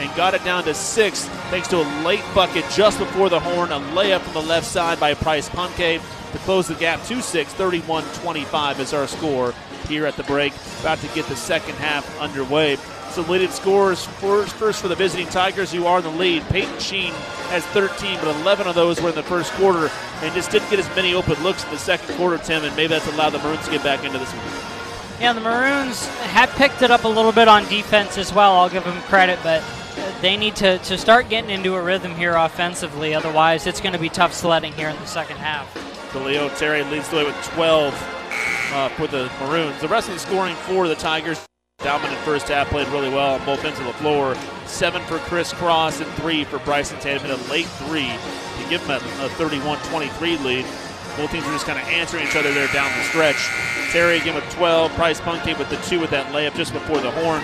[SPEAKER 4] and got it down to six thanks to a late bucket just before the horn, a layup from the left side by Price Punke to close the gap to six. 31 25 is our score here at the break. About to get the second half underway. Some leading scores first, first for the visiting Tigers, who are in the lead. Peyton Sheen has 13, but 11 of those were in the first quarter, and just didn't get as many open looks in the second quarter, Tim, and maybe that's allowed the Maroons to get back into this one.
[SPEAKER 5] Yeah, the Maroons have picked it up a little bit on defense as well. I'll give them credit, but they need to, to start getting into a rhythm here offensively. Otherwise, it's going to be tough sledding here in the second half.
[SPEAKER 4] Khalil Terry leads the way with 12 uh, for the Maroons. The rest of the scoring for the Tigers Dominant first half, played really well on both ends of the floor. Seven for Chris Cross and three for Bryson Tatum in a late three to give them a 31-23 lead. Both teams are just kind of answering each other there down the stretch. Terry again with 12, Bryce Punke with the two with that layup just before the horn.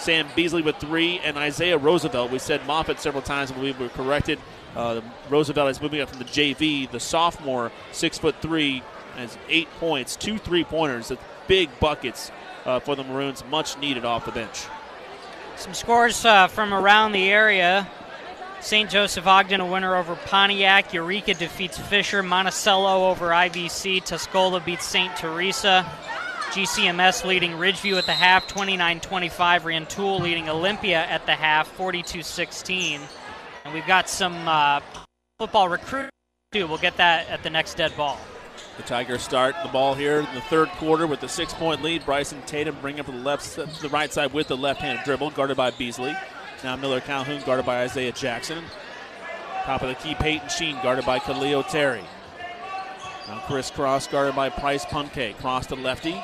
[SPEAKER 4] Sam Beasley with three, and Isaiah Roosevelt. We said Moffitt several times, but we were corrected. Uh, Roosevelt is moving up from the JV. The sophomore, six foot three, has eight points, two three pointers, big buckets uh, for the Maroons, much needed off the bench.
[SPEAKER 5] Some scores uh, from around the area. St. Joseph Ogden a winner over Pontiac. Eureka defeats Fisher. Monticello over IVC. Tuscola beats St. Teresa. GCMS leading Ridgeview at the half, 29-25. Rantoul leading Olympia at the half, 42-16. And we've got some uh, football recruiting too. We'll get that at the next dead ball.
[SPEAKER 4] The Tigers start the ball here in the third quarter with a six-point lead. Bryson Tatum bringing up the left, the right side with the left-handed dribble, guarded by Beasley. Now Miller Calhoun guarded by Isaiah Jackson. Top of the key, Peyton Sheen guarded by Khalil Terry. Now Chris Cross guarded by Price Punke. Cross to lefty.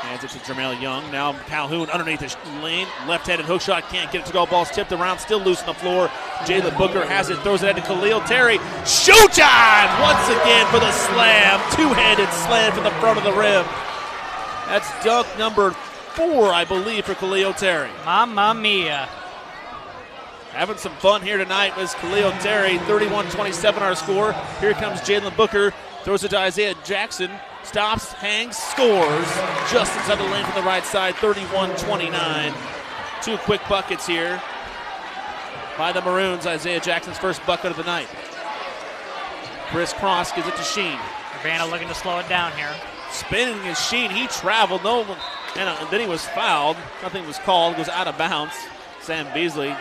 [SPEAKER 4] Hands it to Jermail Young. Now Calhoun underneath the lane. Left-handed hook shot. Can't get it to go. Ball's tipped around. Still loose on the floor. Jalen Booker has it. Throws it out to Khalil Terry. Showtime! Once again for the slam. Two-handed slam from the front of the rim. That's dunk number four, I believe, for Khalil Terry.
[SPEAKER 5] Mamma mia.
[SPEAKER 4] Having some fun here tonight was Khalil Terry. 31-27 our score. Here comes Jalen Booker. Throws it to Isaiah Jackson stops, hangs, scores just inside the lane from the right side, 31 29. Two quick buckets here by the Maroons. Isaiah Jackson's first bucket of the night. Chris Cross gives it to Sheen.
[SPEAKER 5] Urbana looking to slow it down here.
[SPEAKER 4] Spinning is Sheen. He traveled. No, and, uh, then he was fouled. Nothing was called. Goes out of bounds. Sam Beasley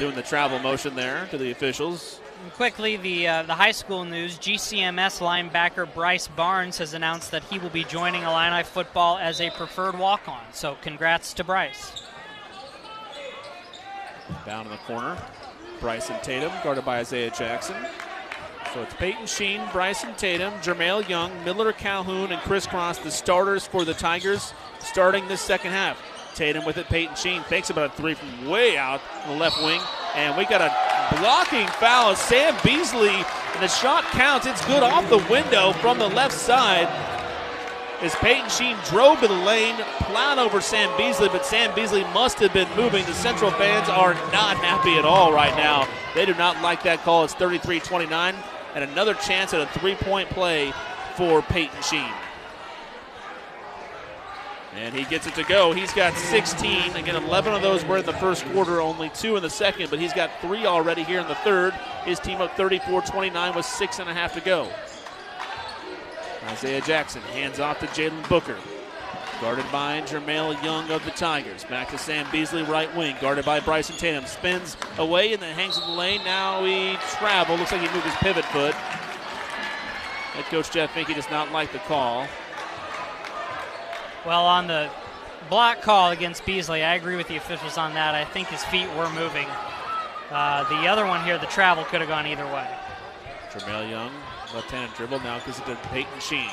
[SPEAKER 4] doing the travel motion there to the officials.
[SPEAKER 5] And quickly, the uh, the high school news: GCMS linebacker Bryce Barnes has announced that he will be joining Illini football as a preferred walk-on. So, congrats to Bryce.
[SPEAKER 4] Down in the corner, Bryson Tatum, guarded by Isaiah Jackson. So it's Peyton Sheen, Bryson Tatum, Jermail Young, Miller Calhoun, and Chris Cross, the starters for the Tigers, starting this second half. Tatum with it, Peyton Sheen fakes about a three from way out on the left wing, and we got a blocking foul. Sam Beasley, and the shot counts. It's good off the window from the left side. As Peyton Sheen drove to the lane, plowed over Sam Beasley, but Sam Beasley must have been moving. The Central fans are not happy at all right now. They do not like that call. It's 33 29, and another chance at a three point play for Peyton Sheen. And he gets it to go. He's got 16. Again, 11 of those were in the first quarter, only two in the second, but he's got three already here in the third. His team up 34 29 with six and a half to go. Isaiah Jackson hands off to Jalen Booker. Guarded by Jermail Young of the Tigers. Back to Sam Beasley, right wing. Guarded by Bryson Tatum. Spins away and then hangs in the lane. Now he traveled. Looks like he moved his pivot foot. Head coach Jeff Finke does not like the call.
[SPEAKER 5] Well, on the block call against Beasley, I agree with the officials on that. I think his feet were moving. Uh, the other one here, the travel could have gone either way.
[SPEAKER 4] Jermail Young, left-handed dribble, now gives it to Peyton Sheen.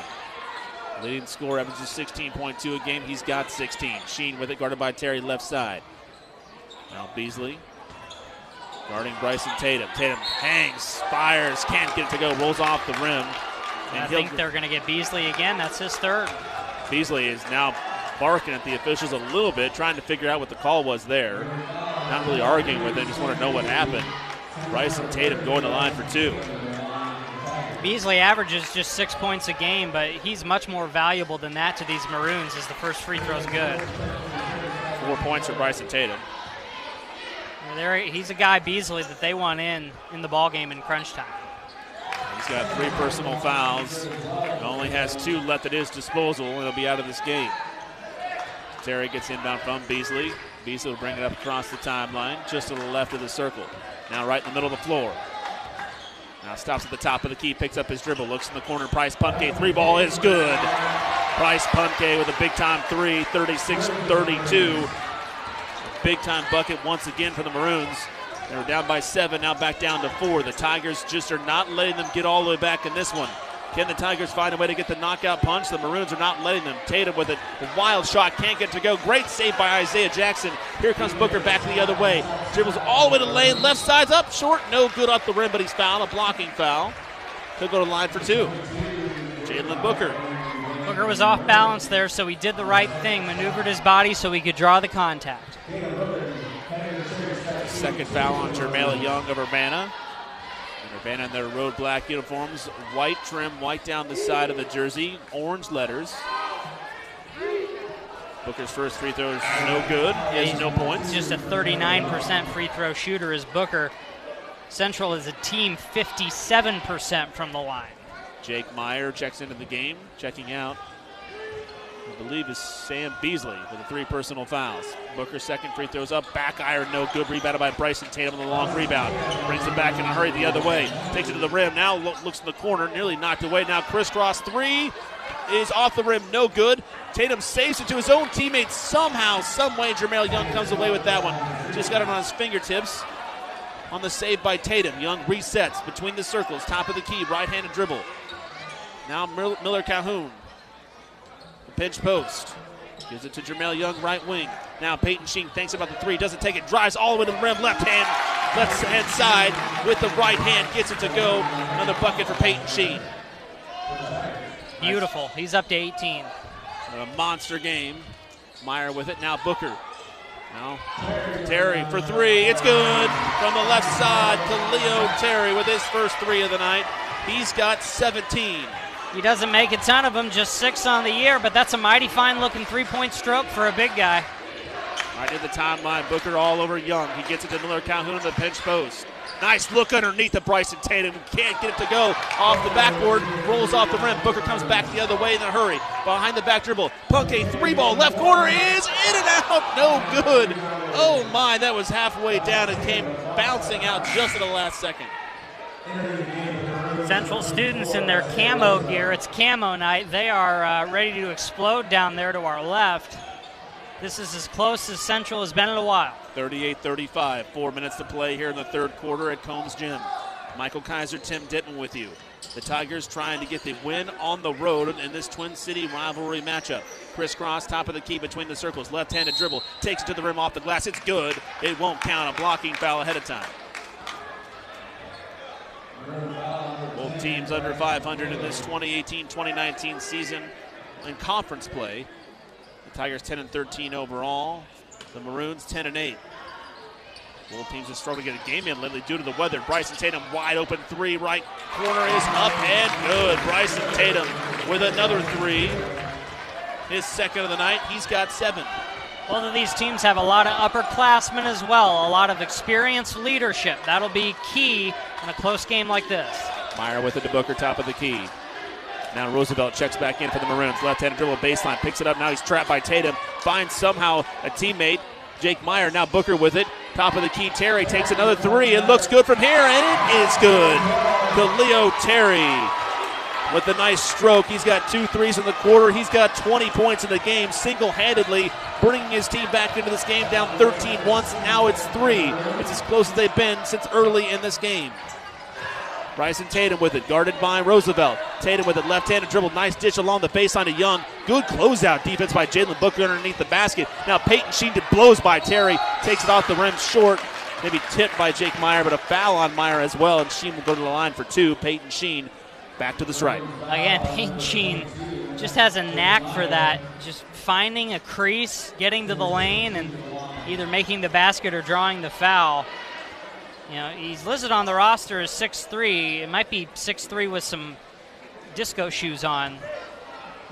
[SPEAKER 4] Leading scorer averages 16.2 a game. He's got 16. Sheen with it, guarded by Terry left side. Now Beasley guarding Bryson Tatum. Tatum hangs, fires, can't get it to go, rolls off the rim.
[SPEAKER 5] And I think they're going to get Beasley again. That's his third.
[SPEAKER 4] Beasley is now barking at the officials a little bit, trying to figure out what the call was there. Not really arguing with them, just want to know what happened. Bryson Tatum going to line for two.
[SPEAKER 5] Beasley averages just six points a game, but he's much more valuable than that to these Maroons as the first free throw's good.
[SPEAKER 4] Four points for Bryson Tatum.
[SPEAKER 5] There, he's a guy, Beasley, that they want in in the ball game in crunch time.
[SPEAKER 4] He's got three personal fouls. Only has two left at his disposal, and he'll be out of this game. Terry gets inbound from Beasley. Beasley will bring it up across the timeline, just to the left of the circle. Now right in the middle of the floor. Now stops at the top of the key, picks up his dribble, looks in the corner. Price Punke, three ball is good. Price Punke with a big time three, 36 32. Big time bucket once again for the Maroons. They were down by seven, now back down to four. The Tigers just are not letting them get all the way back in this one. Can the Tigers find a way to get the knockout punch? The Maroons are not letting them. Tatum with a wild shot, can't get to go. Great save by Isaiah Jackson. Here comes Booker back the other way. Dribbles all the way to the lane, left side's up, short, no good off the rim, but he's fouled, a blocking foul. Could go to the line for two. Jalen Booker.
[SPEAKER 5] Booker was off balance there, so he did the right thing, maneuvered his body so he could draw the contact.
[SPEAKER 4] Second foul on Jermaine Young of Urbana. Urbana in their road black uniforms, white trim, white down the side of the jersey, orange letters. Booker's first free throw is no good. He has no points.
[SPEAKER 5] Just a 39% free throw shooter is Booker. Central is a team 57% from the line.
[SPEAKER 4] Jake Meyer checks into the game, checking out. Believe is Sam Beasley with the three personal fouls. Booker second free throws up, back iron, no good. Rebounded by Bryson Tatum on the long rebound. Brings it back in a hurry the other way. Takes it to the rim. Now lo- looks in the corner, nearly knocked away. Now Chris Cross three is off the rim, no good. Tatum saves it to his own teammate somehow, some way. Jermail Young comes away with that one. Just got it on his fingertips. On the save by Tatum. Young resets between the circles, top of the key, right handed dribble. Now Miller Calhoun. Pinch post. Gives it to Jermail Young, right wing. Now Peyton Sheen thinks about the three, doesn't take it, drives all the way to the rim, left hand, left hand side with the right hand, gets it to go. Another bucket for Peyton Sheen.
[SPEAKER 5] Beautiful. He's up to 18.
[SPEAKER 4] A monster game. Meyer with it. Now Booker. Now Terry for three. It's good from the left side to Leo Terry with his first three of the night. He's got 17.
[SPEAKER 5] He doesn't make a ton of them, just six on the year, but that's a mighty fine looking three point stroke for a big guy.
[SPEAKER 4] Right in the timeline, Booker all over Young. He gets it to Miller Calhoun in the pinch post. Nice look underneath the Bryson Tatum. Can't get it to go off the backboard. Rolls off the rim. Booker comes back the other way in a hurry. Behind the back dribble. Punke three ball left corner is in and out. No good. Oh my, that was halfway down and came bouncing out just at the last second.
[SPEAKER 5] Central students in their camo gear. It's camo night. They are uh, ready to explode down there to our left. This is as close as Central has been in a while.
[SPEAKER 4] 38 35. Four minutes to play here in the third quarter at Combes Gym. Michael Kiser, Tim Ditman with you. The Tigers trying to get the win on the road in this Twin City rivalry matchup. Chris Cross, top of the key between the circles. Left handed dribble. Takes it to the rim off the glass. It's good. It won't count. A blocking foul ahead of time. Both teams under 500 in this 2018-2019 season in conference play. The Tigers 10 and 13 overall. The Maroons 10 and 8. Both teams have struggled to get a game in lately due to the weather. Bryson Tatum wide open three, right corner is up and good. Bryson Tatum with another three. His second of the night. He's got seven.
[SPEAKER 5] Both of these teams have a lot of upperclassmen as well, a lot of experienced leadership. That'll be key in a close game like this.
[SPEAKER 4] Meyer with it to Booker, top of the key. Now Roosevelt checks back in for the Maroons. Left-handed dribble baseline, picks it up. Now he's trapped by Tatum. Finds somehow a teammate, Jake Meyer. Now Booker with it. Top of the key, Terry takes another three. It looks good from here, and it is good. To Leo Terry with a nice stroke. He's got two threes in the quarter. He's got 20 points in the game, single-handedly bringing his team back into this game down 13 once. Now it's three. It's as close as they've been since early in this game. Bryson Tatum with it, guarded by Roosevelt. Tatum with it, left-handed dribble, nice dish along the baseline to Young. Good closeout defense by Jalen Booker underneath the basket. Now Peyton Sheen blows by Terry, takes it off the rim short. Maybe tipped by Jake Meyer, but a foul on Meyer as well, and Sheen will go to the line for two. Peyton Sheen back to the stripe.
[SPEAKER 5] Again, <laughs> Peyton Sheen just has a knack for that, just finding a crease, getting to the lane, and either making the basket or drawing the foul. You know, he's listed on the roster as 6'3. It might be 6'3 with some disco shoes on.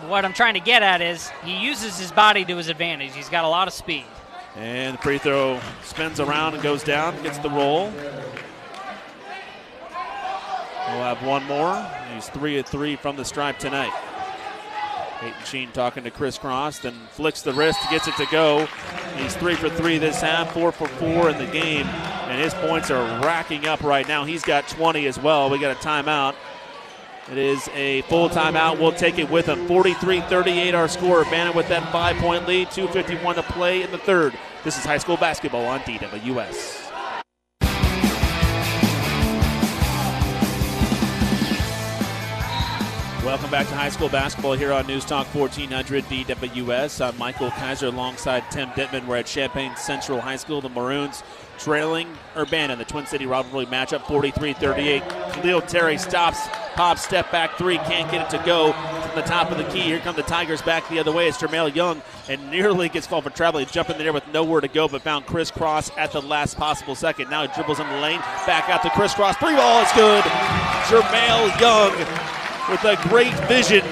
[SPEAKER 5] What I'm trying to get at is he uses his body to his advantage. He's got a lot of speed.
[SPEAKER 4] And the free throw spins around and goes down, gets the roll. We'll have one more. He's three of three from the stripe tonight. Peyton Sheen talking to Chris Cross, then flicks the wrist, gets it to go. He's three for three this half, four for four in the game, and his points are racking up right now. He's got 20 as well. We got a timeout. It is a full timeout. We'll take it with him. 43 38 our score. Urbana with that five point lead. 2.51 to play in the third. This is high school basketball on DWS. Welcome back to high school basketball here on News Talk 1400 DWS. I'm Michael Kiser alongside Tim Ditman. We're at Champaign Central High School. The Maroons trailing Urbana, the Twin City rivalry matchup 43 38. Khalil Terry stops, pops, step back three, can't get it to go from the top of the key. Here come the Tigers back the other way. It's Jermail Young and nearly gets called for traveling, jumping there with nowhere to go, but found Chris Cross at the last possible second. Now he dribbles in the lane, back out to Chris Cross. Three ball is good. Jermail Young with a great vision.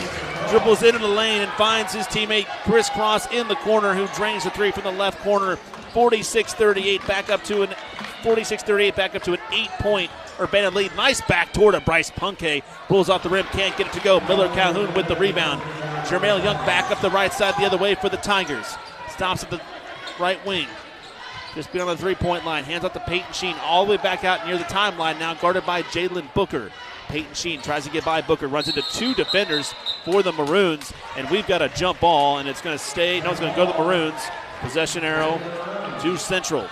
[SPEAKER 4] Dribbles into the lane and finds his teammate Chris Cross in the corner, who drains the three from the left corner. 46-38 back up to an 46-38 back up to an eight-point Urbana lead. Nice back toward a Bryce Punke. Pulls off the rim, can't get it to go. Miller Calhoun with the rebound. Jermail Young back up the right side the other way for the Tigers. Stops at the right wing. Just beyond the three-point line. Hands off to Peyton Sheen all the way back out near the timeline now, guarded by Jalen Booker. Peyton Sheen tries to get by Booker, runs into two defenders for the Maroons, and we've got a jump ball, and it's going to stay. No, it's going to go to the Maroons. Possession arrow to Central.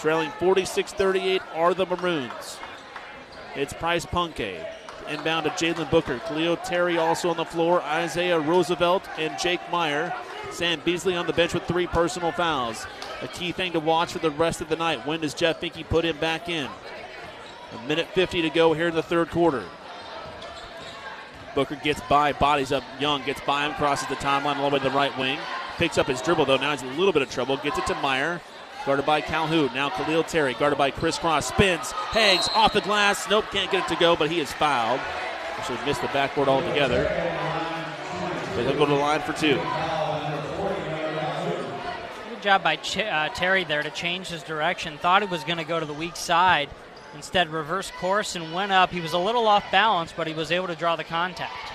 [SPEAKER 4] Trailing 46 38 are the Maroons. It's Price Punke. Inbound to Jalen Booker. Khalil Terry also on the floor. Isaiah Roosevelt and Jake Meyer. Sam Beasley on the bench with three personal fouls. A key thing to watch for the rest of the night. When does Jeff Finke put him back in? A minute 50 to go here in the third quarter. Booker gets by, bodies up. Young gets by him, crosses the timeline all the way to the right wing. Picks up his dribble, though. Now he's in a little bit of trouble. Gets it to Meyer. Guarded by Calhoun. Now Khalil Terry. Guarded by Chris Cross. Spins. Hangs off the glass. Nope, can't get it to go, but he is fouled. Actually missed the backboard altogether. But he'll go to the line for two.
[SPEAKER 5] Good job by Ch- uh, Terry there to change his direction. Thought he was going to go to the weak side. Instead, reversed course and went up. He was a little off balance, but he was able to draw the contact.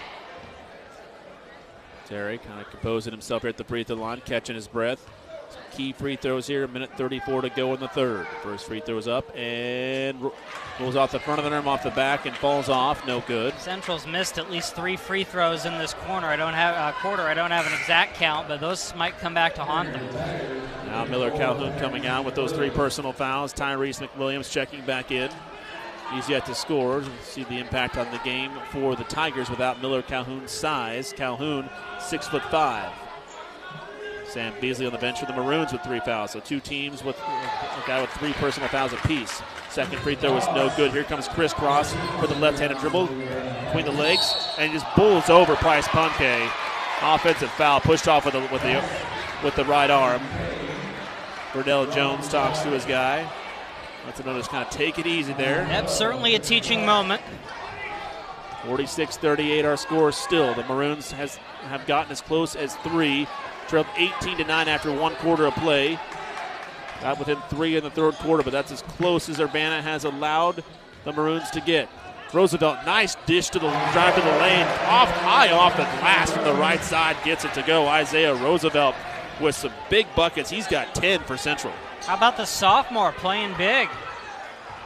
[SPEAKER 4] Terry kind of composing himself here at the free throw line, catching his breath. Some key free throws here, a minute 34 to go in the third. First free throw is up and rolls off the front of the rim, off the back, and falls off. No good.
[SPEAKER 5] Central's missed at least three free throws in this corner. I don't have uh, quarter. I don't have an exact count, but those might come back to haunt them.
[SPEAKER 4] Now Miller Calhoun coming out with those three personal fouls. Tyrese McWilliams checking back in. He's yet to score. See the impact on the game for the Tigers without Miller Calhoun's size. Calhoun, six foot five. Sam Beasley on the bench for the Maroons with three fouls. So two teams with a guy with three personal fouls apiece. Second free throw was no good. Here comes Chris Cross for the left-handed dribble between the legs and just bulls over Price Punke. Offensive foul pushed off with the with the with the right arm. Verdell Jones talks to his guy. Him know just kind of take it easy there.
[SPEAKER 5] That's certainly a teaching moment.
[SPEAKER 4] 46-38 our score still. The Maroons has have gotten as close as three. Trailed 18 to 9 after one quarter of play. Got within three in the third quarter, but that's as close as Urbana has allowed the Maroons to get. Roosevelt, nice dish to the drive to the lane, off high off the glass from the right side, gets it to go. Isaiah Roosevelt with some big buckets. He's got 10 for Central.
[SPEAKER 5] How about the sophomore playing big?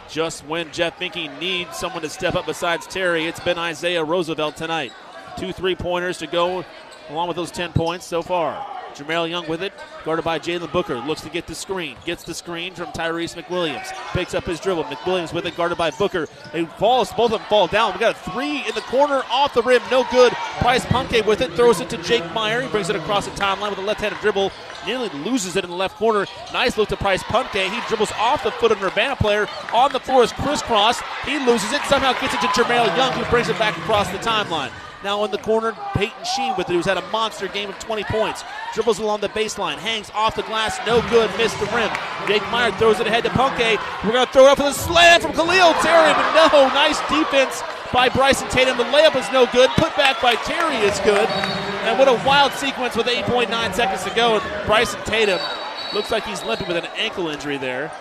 [SPEAKER 4] Just when Jeff Finke needs someone to step up besides Terry, it's been Isaiah Roosevelt tonight. Two three pointers to go along with those 10 points so far. Jermail Young with it, guarded by Jalen Booker. Looks to get the screen. Gets the screen from Tyrese McWilliams. Picks up his dribble. McWilliams with it, guarded by Booker. They falls. Both of them fall down. We got a three in the corner, off the rim, no good. Price Punke with it, throws it to Jake Meyer. He brings it across the timeline with a left-handed dribble. Nearly loses it in the left corner. Nice look to Price Punke. He dribbles off the foot of an Urbana player. On the floor is Chris Cross. He loses it. Somehow gets it to Jermail Young, who brings it back across the timeline. Now in the corner, Peyton Sheen with it, who's had a monster game of 20 points. Dribbles along the baseline, hangs off the glass, no good, missed the rim. Jake Meyer throws it ahead to Punke. We're going to throw it up for the slam from Khalil Terry, but no, nice defense by Bryson Tatum. The layup is no good. Put back by Terry is good. And what a wild sequence with 8.9 seconds to go. And Bryson Tatum looks like he's limping with an ankle injury there.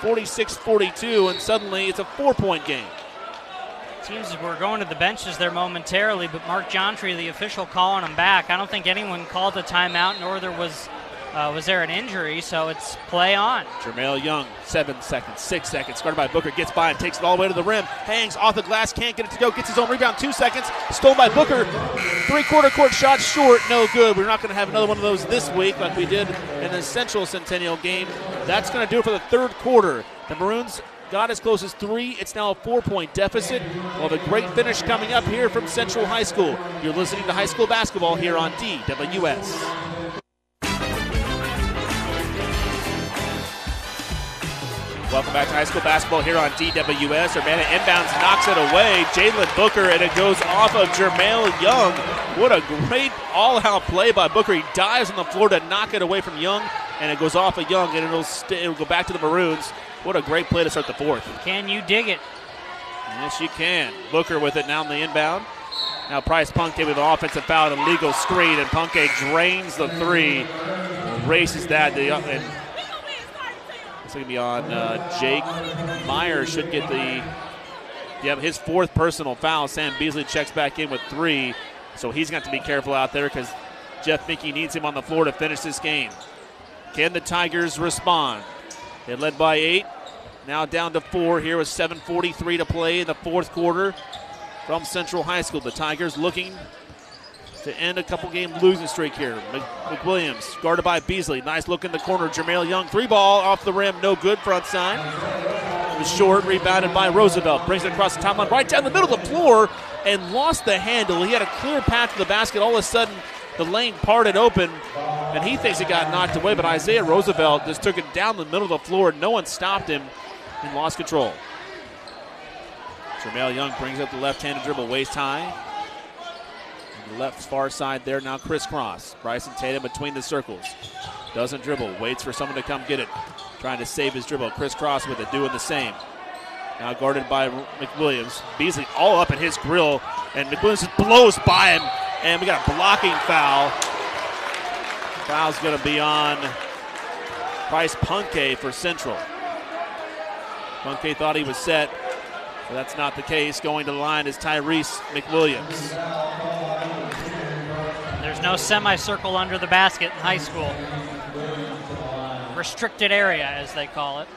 [SPEAKER 4] 46 42, and suddenly it's a four point game.
[SPEAKER 5] Teams were going to the benches there momentarily, but Mark Jontry, the official, calling them back. I don't think anyone called a timeout, nor there was uh, was there an injury, so it's play on.
[SPEAKER 4] Jermail Young, seven seconds, six seconds. Guarded by Booker, gets by and takes it all the way to the rim. Hangs off the glass, can't get it to go. Gets his own rebound, two seconds. Stolen by Booker. Three quarter court shot short, no good. We're not going to have another one of those this week like we did in the Central Centennial game. That's going to do it for the third quarter. The Maroons got as close as three. It's now a four point deficit. We'll have a great finish coming up here from Central High School. You're listening to high school basketball here on DWS. Welcome back to high school basketball here on DWS. Urbana inbounds knocks it away. Jalen Booker, and it goes off of Jermail Young. What a great all out play by Booker. He dives on the floor to knock it away from Young, and it goes off of Young, and it'll, st- it'll go back to the Maroons. What a great play to start the fourth.
[SPEAKER 5] Can you dig it?
[SPEAKER 4] Yes, you can. Booker with it now in the inbound. Now Bryce Punke with an offensive foul and a legal screen, and Punke drains the three, races that, and it's going to be on uh, Jake Meyer. Should get the yeah his fourth personal foul. Sam Beasley checks back in with three, so he's got to be careful out there because Jeff Mickey needs him on the floor to finish this game. Can the Tigers respond? They led by eight, now down to four here with 7:43 to play in the fourth quarter from Central High School. The Tigers looking to end a couple game losing streak here. McWilliams guarded by Beasley. Nice look in the corner. Jermail Young, three ball off the rim, no good. Front side. It was short, rebounded by Roosevelt. Brings it across the top line, right down the middle of the floor, and lost the handle. He had a clear path to the basket. All of a sudden, the lane parted open, and he thinks it got knocked away. But Isaiah Roosevelt just took it down the middle of the floor. No one stopped him and lost control. Jermail Young brings up the left-handed dribble, waist high, left far side there now Chris Cross. Bryson Tatum between the circles. Doesn't dribble, waits for someone to come get it. Trying to save his dribble. Chris Cross with it, doing the same. Now guarded by McWilliams. Beasley all up in his grill, and McWilliams blows by him, and we got a blocking foul. Foul's going to be on Bryce Punke for Central. Punke thought he was set, but that's not the case. Going to the line is Tyrese McWilliams.
[SPEAKER 5] There's no semicircle under the basket in high school. Restricted area, as they call it.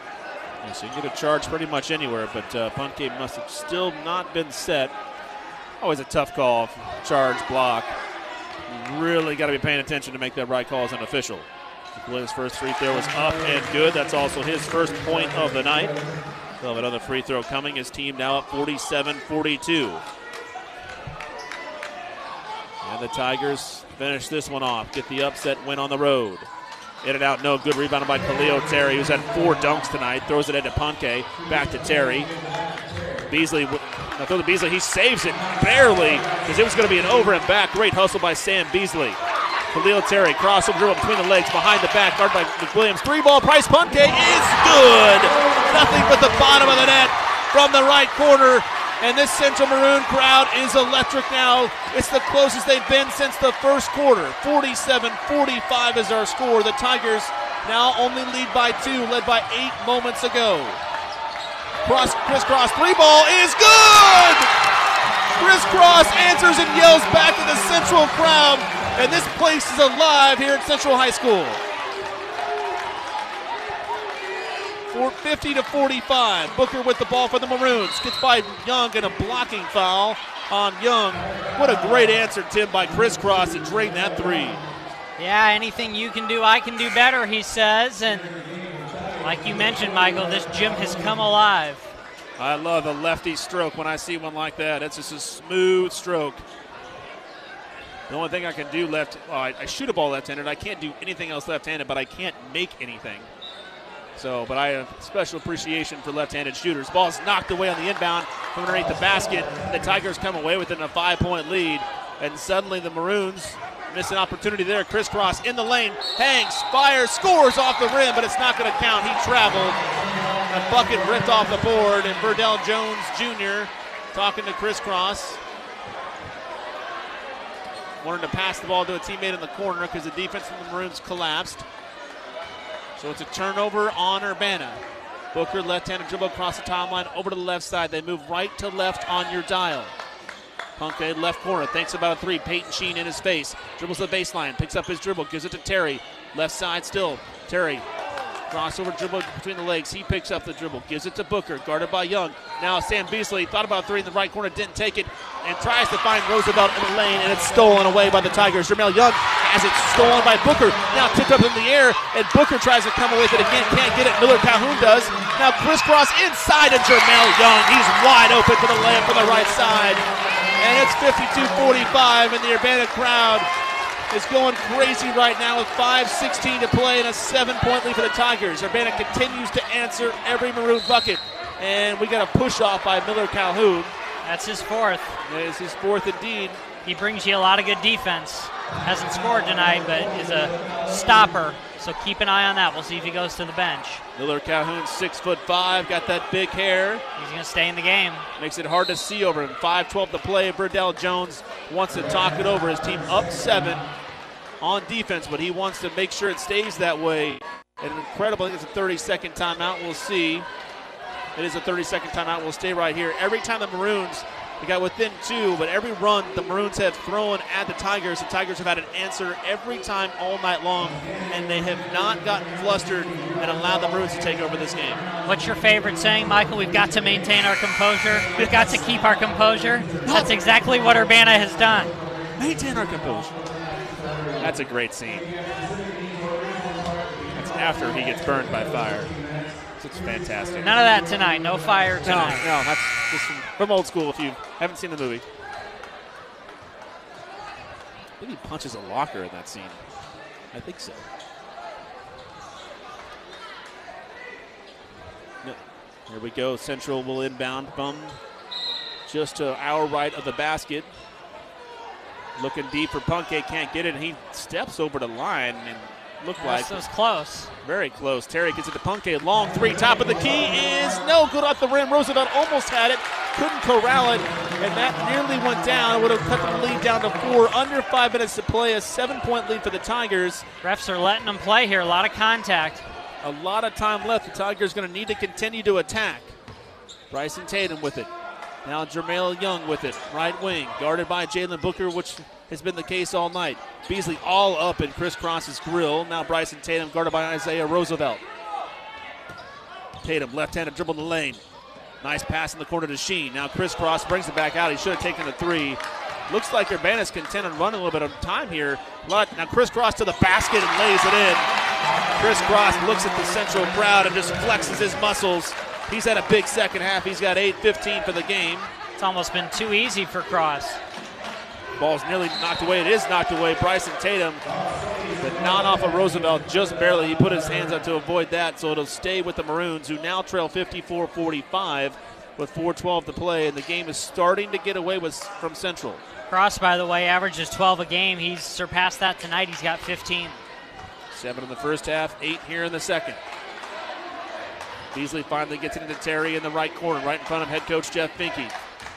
[SPEAKER 4] Yeah, so you can get a charge pretty much anywhere, but uh, Punke must have still not been set. Always a tough call, charge, block. Really got to be paying attention to make that right call as an official. Williams' first free throw was up and good. That's also his first point of the night. They'll another free throw coming. His team now up 47 42. And the Tigers finish this one off, get the upset win on the road. In and out, no good. Rebounded by Khalil Terry, who's had four dunks tonight. Throws it into Punke. Back to Terry. Beasley, now throw to Beasley. He saves it barely because it was going to be an over and back. Great hustle by Sam Beasley. Khalil Terry, crossover dribble between the legs, behind the back, guarded by McWilliams. Three ball, Bryce Punke is good. Nothing but the bottom of the net from the right corner. And this Central Maroon crowd is electric now. It's the closest they've been since the first quarter. 47 45 is our score. The Tigers now only lead by two, led by eight moments ago. Cross, Chris Cross, three ball is good! Chris Cross answers and yells back to the Central crowd, and this place is alive here at Central High School. 50 to 45. Booker with the ball for the Maroons. Gets by Young and a blocking foul on Young. What a great answer, Tim, by Chris Cross to drain that three.
[SPEAKER 5] Yeah, anything you can do, I can do better, he says. And like you mentioned, Michael, this gym has come alive.
[SPEAKER 4] I love a lefty stroke when I see one like that. It's just a smooth stroke. The only thing I can do left, well, I, I shoot a ball left-handed. I can't do anything else left-handed, but I can't make anything. So, but I have special appreciation for left-handed shooters. Ball is knocked away on the inbound from underneath the basket. The Tigers come away with it in a five-point lead, and suddenly the Maroons miss an opportunity there. Chris Cross in the lane, hangs, fires, scores off the rim, but it's not going to count. He traveled. A bucket ripped off the board, and Verdell Jones Jr. talking to Chris Cross. Wanted to pass the ball to a teammate in the corner because the defense from the Maroons collapsed. So it's a turnover on Urbana. Booker left-handed dribble across the timeline over to the left side. They move right to left on your dial. Punke left corner, thinks about a three. Peyton Sheen in his face. Dribbles the baseline, picks up his dribble, gives it to Terry. Left side still. Terry Crossover dribble between the legs. He picks up the dribble, gives it to Booker, guarded by Young. Now Sam Beasley thought about three in the right corner, didn't take it, and tries to find Roosevelt in the lane, and it's stolen away by the Tigers. Jermel Young has it stolen by Booker. Now tipped up in the air, and Booker tries to come away with it again, can't get it. Miller Calhoun does. Now Chris Cross inside of Jermel Young. He's wide open for the layup from the right side. And it's 52-45, and the Urbana crowd is going crazy right now with 5.16 to play and a seven point lead for the Tigers. Urbana continues to answer every maroon bucket. And we got a push off by Miller Calhoun.
[SPEAKER 5] That's his fourth.
[SPEAKER 4] That is his fourth indeed.
[SPEAKER 5] He brings you a lot of good defense. Hasn't scored tonight, but is a stopper. So keep an eye on that. We'll see if he goes to the bench.
[SPEAKER 4] Miller Calhoun, six foot five, got that big hair.
[SPEAKER 5] He's going to stay in the game.
[SPEAKER 4] Makes it hard to see over him. 5-12 to play. Verdell Jones wants to talk it over. His team up seven on defense, but he wants to make sure it stays that way. And incredible, I think it's a 30 second timeout. We'll see. It is a 30 second timeout. We'll stay right here. Every time the Maroons, they got within two, but every run the Maroons have thrown at the Tigers, the Tigers have had an answer every time all night long, and they have not gotten flustered and allowed the Maroons to take over this game.
[SPEAKER 5] What's your favorite saying, Michael? We've got to maintain our composure. We've got to keep our composure. That's exactly what Urbana has done.
[SPEAKER 4] Maintain our composure. That's a great scene. That's after he gets burned by fire. It's fantastic.
[SPEAKER 5] None of that tonight. No fire tonight.
[SPEAKER 4] No, no, that's just from, old school if you haven't seen the movie. Think he punches a locker in that scene. I think so. No. Here we go. Central will inbound from just to our right of the basket. Looking deep for Punke, can't get it, he steps over the line and looked like
[SPEAKER 5] it was close.
[SPEAKER 4] very close. Terry gets it to Punke. Long three. Top of the key is no good off the rim. Roosevelt almost had it. Couldn't corral it. And that nearly went down. Would have cut the lead down to four. Under five minutes to play. A seven point lead for the Tigers.
[SPEAKER 5] Refs are letting them play here. A lot of contact.
[SPEAKER 4] A lot of time left. The Tigers going to need to continue to attack. Bryson Tatum with it. Now Jermail Young with it. Right wing. Guarded by Jalen Booker, which has been the case all night. Beasley all up in Chris Cross's grill. Now Bryson Tatum guarded by Isaiah Roosevelt. Tatum left-handed dribble in the lane. Nice pass in the corner to Sheen. Now Chris Cross brings it back out. He should have taken the three. Looks like Urbana's content on running a little bit of time here. Now Chris Cross to the basket and lays it in. Chris Cross looks at the central crowd and just flexes his muscles. He's had a big second half. He's got 8-15 for the game.
[SPEAKER 5] It's almost been too easy for Cross.
[SPEAKER 4] Ball's nearly knocked away. It is knocked away. Bryson Tatum, but not off of Roosevelt, just barely. He put his hands up to avoid that, so it'll stay with the Maroons, who now trail 54-45 with 4:12 to play, and the game is starting to get away with from Central.
[SPEAKER 5] Cross, by the way, averages 12 a game. He's surpassed that tonight. He's got 15.
[SPEAKER 4] Seven in the first half, eight here in the second. Beasley finally gets it into Terry in the right corner, right in front of head coach Jeff Finke.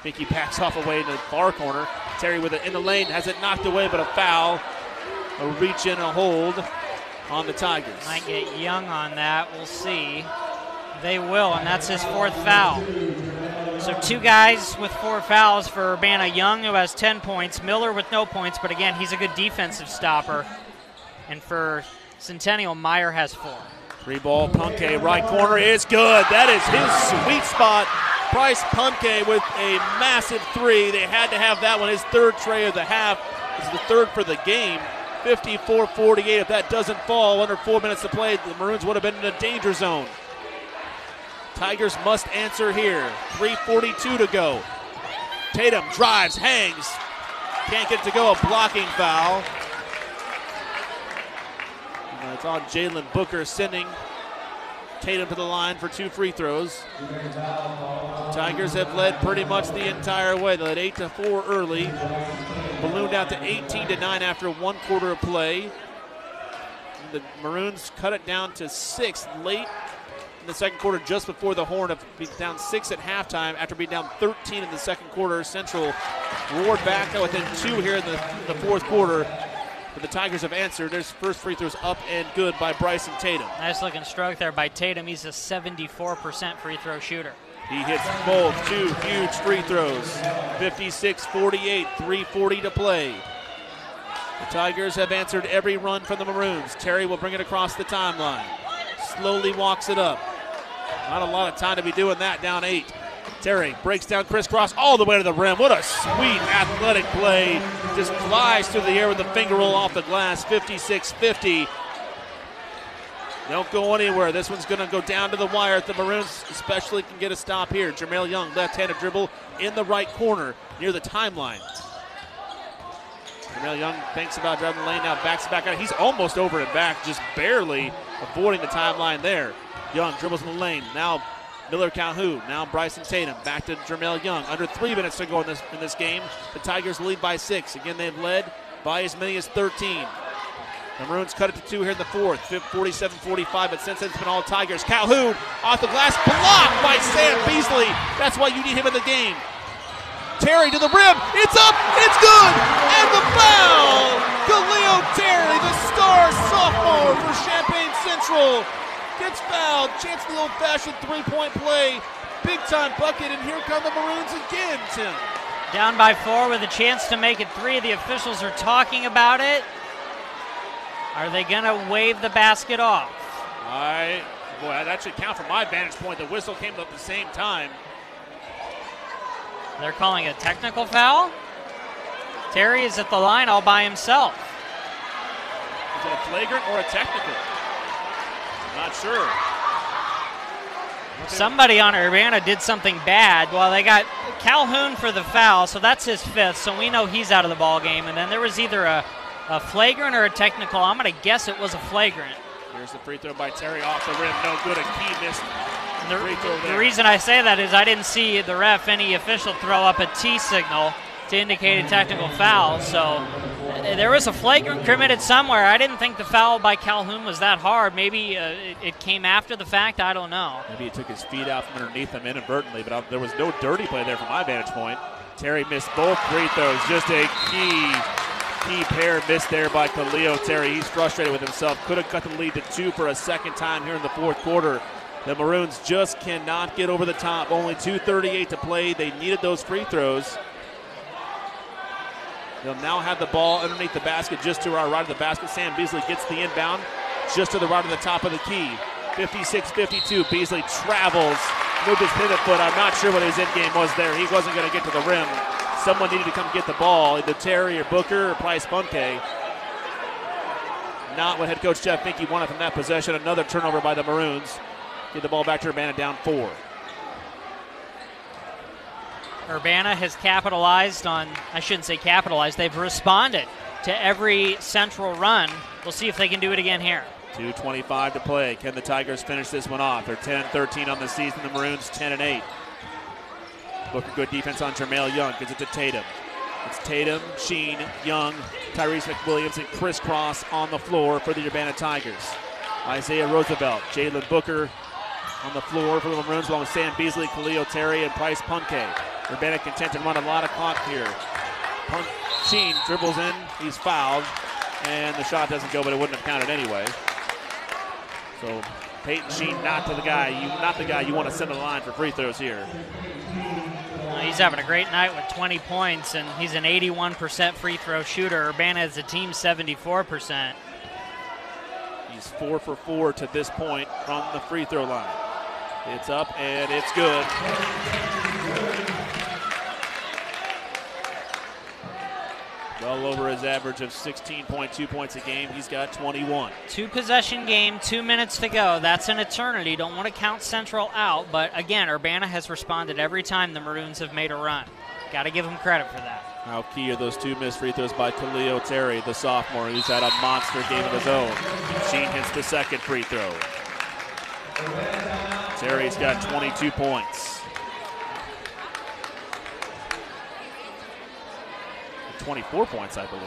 [SPEAKER 4] Finke backs off away in the far corner. Terry with it in the lane, has it knocked away, but a foul. A reach in, a hold on the Tigers.
[SPEAKER 5] Might get Young on that. We'll see. They will, and that's his fourth foul. So two guys with four fouls for Urbana. Young, who has 10 points. Miller with no points, but again, he's a good defensive stopper. And for Centennial, Meyer has four.
[SPEAKER 4] Three ball, Punke, right corner is good. That is his sweet spot. Bryce Punke with a massive three. They had to have that one, his third tray of the half. This is the third for the game. 54 48. If that doesn't fall under four minutes to play, the Maroons would have been in a danger zone. Tigers must answer here. 3.42 to go. Tatum drives, hangs. Can't get to go. A blocking foul. It's on Jalen Booker sending Tatum to the line for two free throws. Tigers have led pretty much the entire way. They led 8 to 4 early, ballooned out to 18 to 9 after one quarter of play. The Maroons cut it down to six late in the second quarter, just before the horn of being down six at halftime after being down 13 in the second quarter. Central roared back within two here in the, the fourth quarter. But the Tigers have answered. Their first free throws up and good by Bryson Tatum.
[SPEAKER 5] Nice looking stroke there by Tatum. He's a 74% free throw shooter.
[SPEAKER 4] He hits both two huge free throws. 56 48, 340 to play. The Tigers have answered every run from the Maroons. Terry will bring it across the timeline. Slowly walks it up. Not a lot of time to be doing that, down eight. Terry breaks down Chris Cross all the way to the rim. What a sweet athletic play. Just flies through the air with the finger roll off the glass. 56 50. Don't go anywhere. This one's going to go down to the wire. The Maroons especially can get a stop here. Jermail Young, left-handed dribble in the right corner near the timeline. Jermail Young thinks about driving the lane now, backs it back out. He's almost over and back, just barely avoiding the timeline there. Young dribbles in the lane. Now Miller Calhoun. Now Bryson Tatum. Back to Jermail Young. Under three minutes to go in this in this game. The Tigers lead by six. Again, they've led by as many as 13. The Maroons cut it to two here in the fourth, 47 45, but since it's been all Tigers. Calhoun off the glass, blocked by Sam Beasley. That's why you need him in the game. Terry to the rim, it's up, it's good, and the foul! Khalil Terry, the star sophomore for Champaign Central, gets fouled. Chance the old fashioned three point play. Big time bucket, and here come the Maroons again, Tim.
[SPEAKER 5] Down by four with a chance to make it three. The officials are talking about it. Are they going to wave the basket off?
[SPEAKER 4] I, boy, that should count from my vantage point. The whistle came up at the same time.
[SPEAKER 5] They're calling a technical foul. Terry is at the line all by himself.
[SPEAKER 4] Is it a flagrant or a technical? Not sure.
[SPEAKER 5] Somebody on Urbana did something bad. Well, they got Calhoun for the foul, so that's his fifth. So we know he's out of the ball game. And then there was either a, a flagrant or a technical. I'm going to guess it was a flagrant.
[SPEAKER 4] Here's the free throw by Terry off the rim. No good. A key missed.
[SPEAKER 5] The,
[SPEAKER 4] free
[SPEAKER 5] the reason I say that is I didn't see the ref, any official, throw up a T signal to indicate a technical foul. So uh, there was a flagrant committed somewhere. I didn't think the foul by Calhoun was that hard. Maybe uh, it, it came after the fact. I don't know.
[SPEAKER 4] Maybe he took his feet out from underneath him inadvertently, but uh, there was no dirty play there from my vantage point. Terry missed both free throws. Just a key, key pair missed there by Khalil Terry. He's frustrated with himself. Could have cut the lead to two for a second time here in the fourth quarter. The Maroons just cannot get over the top. Only 2.38 to play. They needed those free throws. They'll now have the ball underneath the basket, just to our right of the basket. Sam Beasley gets the inbound, just to the right of the top of the key. 56-52. Beasley travels, moved his pivot foot. I'm not sure what his end game was there. He wasn't going to get to the rim. Someone needed to come get the ball, either Terry or Booker or Bryce Punke. Not what head coach Jeff Finke wanted from that possession. Another turnover by the Maroons. Get the ball back to Urbana down four.
[SPEAKER 5] Urbana has capitalized on, I shouldn't say capitalized, they've responded to every central run. We'll see if they can do it again here.
[SPEAKER 4] 2.25 to play. Can the Tigers finish this one off? They're 10 13 on the season. The Maroons 10 and 8. Booker, good defense on Jermail Young. Gives it to Tatum. It's Tatum, Sheen, Young, Tyrese McWilliams, and Chris Cross on the floor for the Urbana Tigers. Isaiah Roosevelt, Jalen Booker on the floor for the Maroons, along with Sam Beasley, Khalil Terry, and Bryce Punke. Urbana content to run a lot of clock here. Pun- Sheen dribbles in, he's fouled, and the shot doesn't go, but it wouldn't have counted anyway. So Peyton Sheen, not to the guy you, not the guy you want to send to the line for free throws here.
[SPEAKER 5] Uh, he's having a great night with 20 points, and he's an 81% free throw shooter. Urbana is a team 74%.
[SPEAKER 4] He's four for four to this point from the free throw line. It's up and it's good. Well over his average of 16.2 points a game. He's got 21.
[SPEAKER 5] Two possession game, two minutes to go. That's an eternity. Don't want to count Central out, but again, Urbana has responded every time the Maroons have made a run. Got to give them credit for that.
[SPEAKER 4] How key are those two missed free throws by Khalil Terry, the sophomore, who's had a monster game of his own. Sheen hits the second free throw. Terry's got 22 points. 24 points, I believe.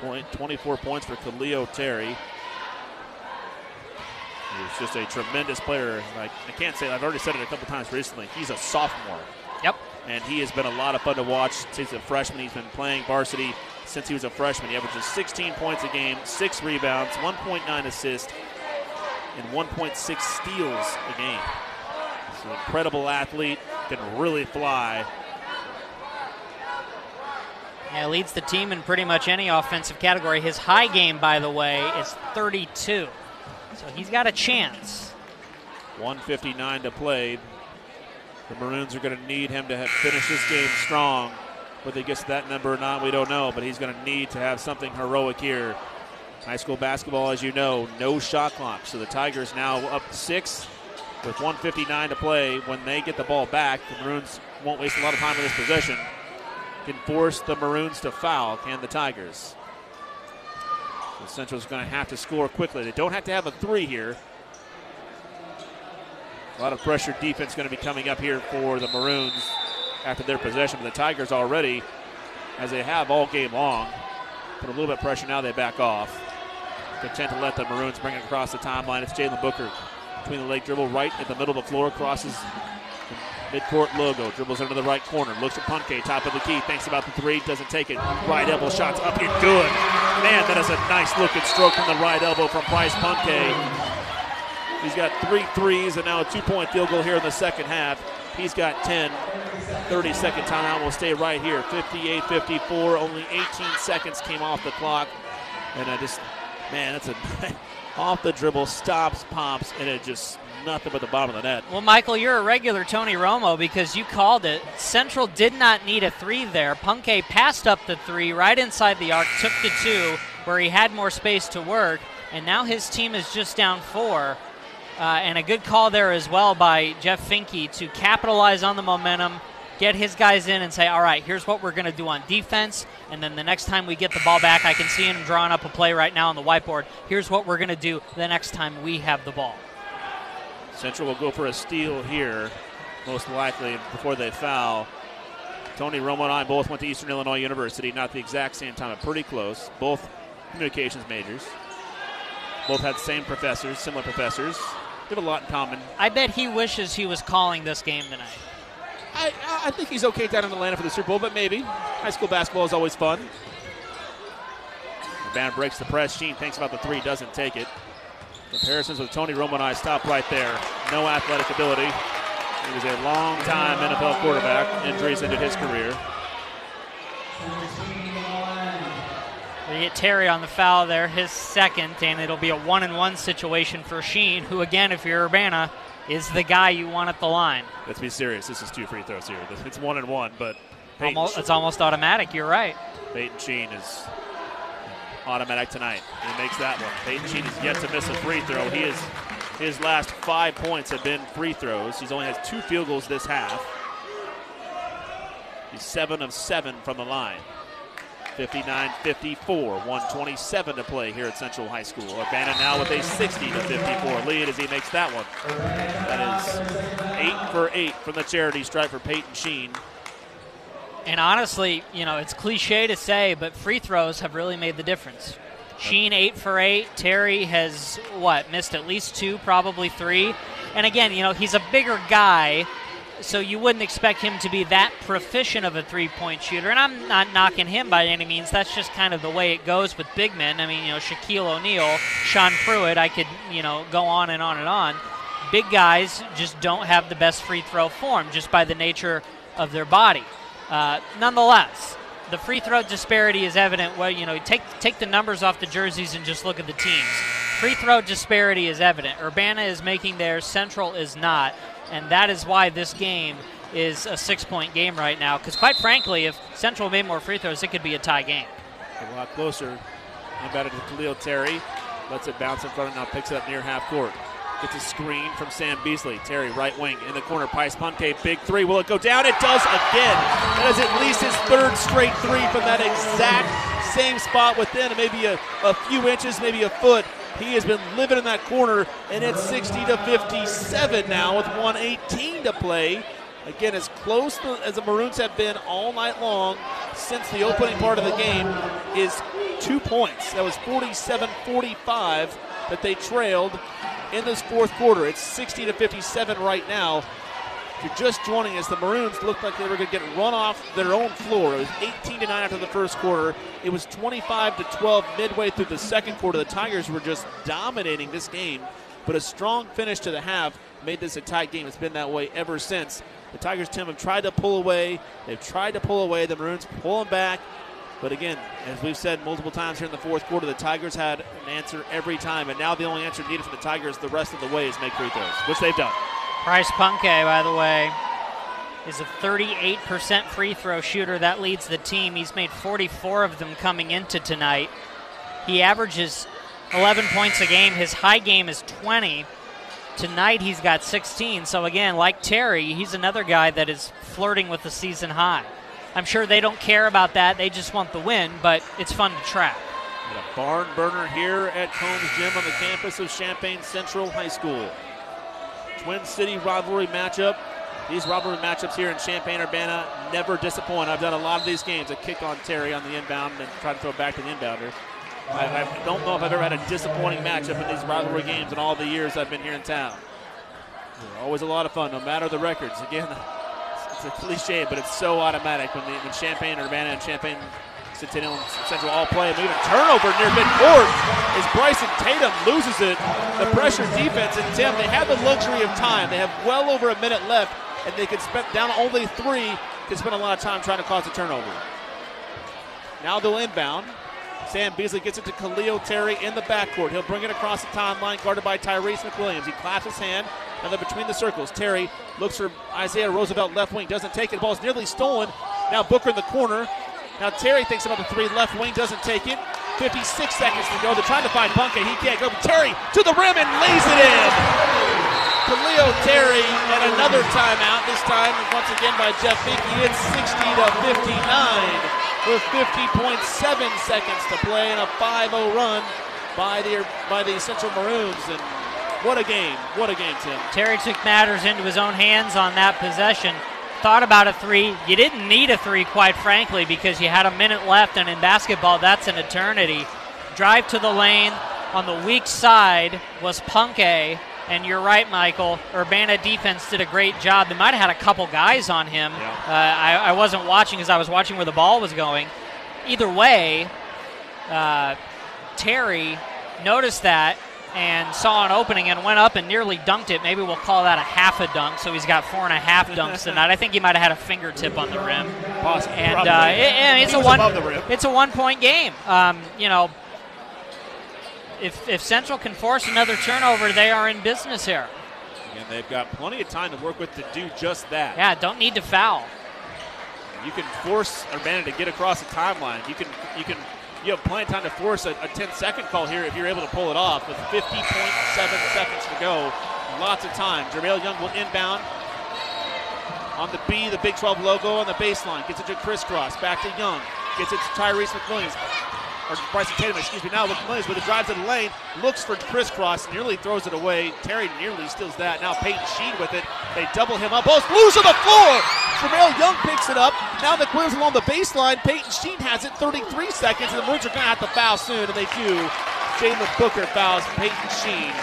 [SPEAKER 4] 20, 24 points for Khalil Terry. He's just a tremendous player. Like I can't say I've already said it a couple times recently. He's a sophomore.
[SPEAKER 5] Yep.
[SPEAKER 4] and he has been a lot of fun to watch since he's a freshman. He's been playing varsity since he was a freshman. He averages 16 points a game, six rebounds, 1.9 assists, and 1.6 steals a game. An incredible athlete, can really fly.
[SPEAKER 5] Yeah, leads the team in pretty much any offensive category. His high game, by the way, is 32. So he's got a chance.
[SPEAKER 4] 159 to play. The Maroons are going to need him to have finish this game strong. Whether he gets to that number or not, we don't know, but he's going to need to have something heroic here. High school basketball, as you know, no shot clock. So the Tigers now up six with 159 to play. When they get the ball back, the Maroons won't waste a lot of time in this possession. Can force the Maroons to foul, can the Tigers? So Central's going to have to score quickly. They don't have to have a three here. A lot of pressure defense going to be coming up here for the Maroons after their possession. But the Tigers already, as they have all game long, put a little bit of pressure. Now they back off. Content to let the Maroons bring it across the timeline. It's Jalen Booker between the leg dribble right at the middle of the floor, crosses midcourt logo, dribbles into the right corner, looks at Punke, top of the key, thinks about the three, doesn't take it. Right elbow shots up and good. Man, that is a nice looking stroke from the right elbow from Bryce Punke. He's got three threes and now a two point field goal here in the second half. He's got 10. 30 second timeout will stay right here. 58 54. Only 18 seconds came off the clock. And I just, man, that's a <laughs> off the dribble, stops, pops, and it just nothing but the bottom of the net.
[SPEAKER 5] Well, Michael, you're a regular Tony Romo because you called it. Central did not need a three there. Punke passed up the three right inside the arc, took the two where he had more space to work, and now his team is just down four. Uh, and a good call there as well by Jeff Finke to capitalize on the momentum, get his guys in and say, all right, here's what we're going to do on defense. And then the next time we get the ball back, I can see him drawing up a play right now on the whiteboard. Here's what we're going to do the next time we have the ball.
[SPEAKER 4] Central will go for a steal here, most likely, before they foul. Tony Romo and I both went to Eastern Illinois University, not the exact same time, but pretty close. Both communications majors. Both had the same professors, similar professors. We have a lot in common.
[SPEAKER 5] I bet he wishes he was calling this game tonight.
[SPEAKER 4] I, I think he's okay down in Atlanta for the Super Bowl, but maybe. High school basketball is always fun. The band breaks the press. Sheen thinks about the three, doesn't take it. Comparisons with Tony Romo and I stop right there. No athletic ability. He was a long time NFL quarterback. Injuries ended his career.
[SPEAKER 5] We get Terry on the foul there, his second, and it'll be a one and one situation for Sheen, who, again, if you're Urbana, is the guy you want at the line.
[SPEAKER 4] Let's be serious. This is two free throws here. It's one and one, but
[SPEAKER 5] almost, it's almost automatic. You're right.
[SPEAKER 4] Peyton Sheen is automatic tonight. He makes that one. Peyton Sheen has yet to miss a free throw. He is his last five points have been free throws. He's only has two field goals this half. He's seven of seven from the line. 59 54, 127 to play here at Central High School. Urbana now with a 60 to 54 lead as he makes that one. That is eight for eight from the charity stripe for Peyton Sheen.
[SPEAKER 5] And honestly, you know, it's cliche to say, but free throws have really made the difference. Sheen eight for eight. Terry has what missed at least two, probably three. And again, you know, he's a bigger guy, so you wouldn't expect him to be that proficient of a three-point shooter. And I'm not knocking him by any means. That's just kind of the way it goes with big men. I mean, you know, Shaquille O'Neal, Sean Pruitt. I could, you know, go on and on and on. Big guys just don't have the best free throw form just by the nature of their body. Uh, nonetheless, the free throw disparity is evident. Well, you know, take take the numbers off the jerseys and just look at the teams. Free throw disparity is evident. Urbana is making theirs, Central is not, and that is why this game is a six-point game right now. Because quite frankly, if Central made more free throws, it could be a tie game.
[SPEAKER 4] A lot closer. Inbounded to Khalil Terry, lets it bounce in front and now picks it up near half court. Gets a screen from Sam Beasley. Terry, right wing, in the corner. Bryce Punke, big three. Will it go down? It does again. That is at least his third straight three from that exact same spot within maybe a, a few inches, maybe a foot. He has been living in that corner, and it's 60 to 57 now with 118 to play. Again, as close as the Maroons have been all night long since the opening part of the game is two points. That was 47 45 that they trailed in this fourth quarter. It's 60 to 57 right now. If you're just joining us, the Maroons looked like they were going to get run off their own floor. It was 18 to 9 after the first quarter. It was 25 to 12 midway through the second quarter. The Tigers were just dominating this game, but a strong finish to the half made this a tight game. It's been that way ever since. The Tigers, Tim, have tried to pull away. They've tried to pull away. The Maroons pulling back. But again, as we've said multiple times here in the fourth quarter, the Tigers had an answer every time, and now the only answer needed for the Tigers the rest of the way is make free throws, which they've done.
[SPEAKER 5] Bryce Punke, by the way, is a 38% free throw shooter. That leads the team. He's made 44 of them coming into tonight. He averages 11 points a game. His high game is 20. Tonight he's got 16. So again, like Terry, he's another guy that is flirting with the season high. I'm sure they don't care about that. They just want the win, but it's fun to track.
[SPEAKER 4] And a barn burner here at Combes Gym on the campus of Champaign Central High School. Twin City rivalry matchup. These rivalry matchups here in Champaign Urbana never disappoint. I've done a lot of these games. A kick on Terry on the inbound and try to throw back to the inbounder. I, I don't know if I've ever had a disappointing matchup in these rivalry games in all the years I've been here in town. They're always a lot of fun, no matter the records. Again, <laughs> it's a cliche, but it's so automatic when, the, when Champaign Urbana and Champaign Centennial Central all play. And even turnover near midcourt as Bryson Tatum loses it. The pressure defense and Tim, they have the luxury of time. They have well over a minute left, and they can spend down only three. Can spend a lot of time trying to cause a turnover. Now they'll inbound. Sam Beasley gets it to Khalil Terry in the backcourt. He'll bring it across the timeline, guarded by Tyrese McWilliams. He claps his hand, and then between the circles, Terry looks for Isaiah Roosevelt left wing, doesn't take it. The ball's nearly stolen. Now Booker in the corner. Now Terry thinks about the three left wing, doesn't take it. 56 seconds to go. They're trying to find Punke. He can't go. Terry to the rim and lays it in. Khalil Terry and another timeout. This time once again by Jeff Finke. It's 60 to 59 with 50.7 seconds to play and a 5-0 run by the by the Central Maroons. And what a game! What a game, Tim.
[SPEAKER 5] Terry took matters into his own hands on that possession. Thought about a three. You didn't need a three, quite frankly, because you had a minute left, and in basketball, that's an eternity. Drive to the lane. On the weak side was Punke, and you're right, Michael. Urbana defense did a great job. They might have had a couple guys on him.
[SPEAKER 4] Yeah.
[SPEAKER 5] Uh, I, I, wasn't watching because I was watching where the ball was going. Either way, uh, Terry noticed that and saw an opening and went up and nearly dunked it. Maybe we'll call that a half a dunk. So he's got four and a half dunks tonight. I think he might have had a fingertip on the rim.
[SPEAKER 4] Possibly.
[SPEAKER 5] And, uh, it, and it's a one, it's a one point game. Um, you know, if if Central can force another turnover, they are in business here.
[SPEAKER 4] And they've got plenty of time to work with to do just that.
[SPEAKER 5] Yeah, don't need to foul.
[SPEAKER 4] You can force Urbana to get across the timeline. You can you can you have plenty of time to force a, a 10 second call here if you're able to pull it off with 50.7 seconds to go. Lots of time. Jermaine Young will inbound on the B, the Big 12 logo on the baseline. Gets it to Chris Cross. Back to Young. Gets it to Tyrese McWilliams. Or Bryson Tatum, excuse me. Now McWilliams with a drive to the lane. Looks for Chris Cross. Nearly throws it away. Terry nearly steals that. Now Peyton Sheen with it. They double him up. Ball's loose on the floor. Jermaine Young picks it up. Now the McWilliams along the baseline. Peyton Sheen has it. 33 seconds. And the Maroons are going to have to foul soon. And they do. Jalen Booker fouls Peyton Sheen.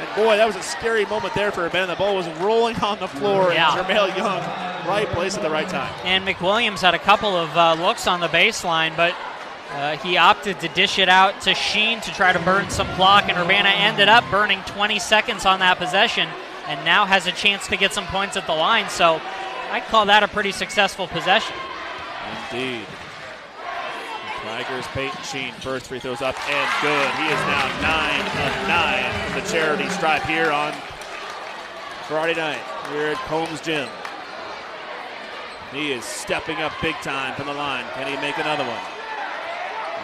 [SPEAKER 4] And boy, that was a scary moment there for Urbana. The ball was rolling on the floor,
[SPEAKER 5] Yeah.
[SPEAKER 4] and Jermaine Young, right place at the right time.
[SPEAKER 5] And McWilliams had a couple of uh, looks on the baseline, but uh, he opted to dish it out to Sheen to try to burn some clock, and Urbana ended up burning 20 seconds on that possession and now has a chance to get some points at the line. So I call that a pretty successful possession.
[SPEAKER 4] Indeed. Tigers, Peyton Sheen, first free throws up and good. He is now 9 of 9 from the charity stripe here on Friday night here at Combes Gym. He is stepping up big time from the line. Can he make another one?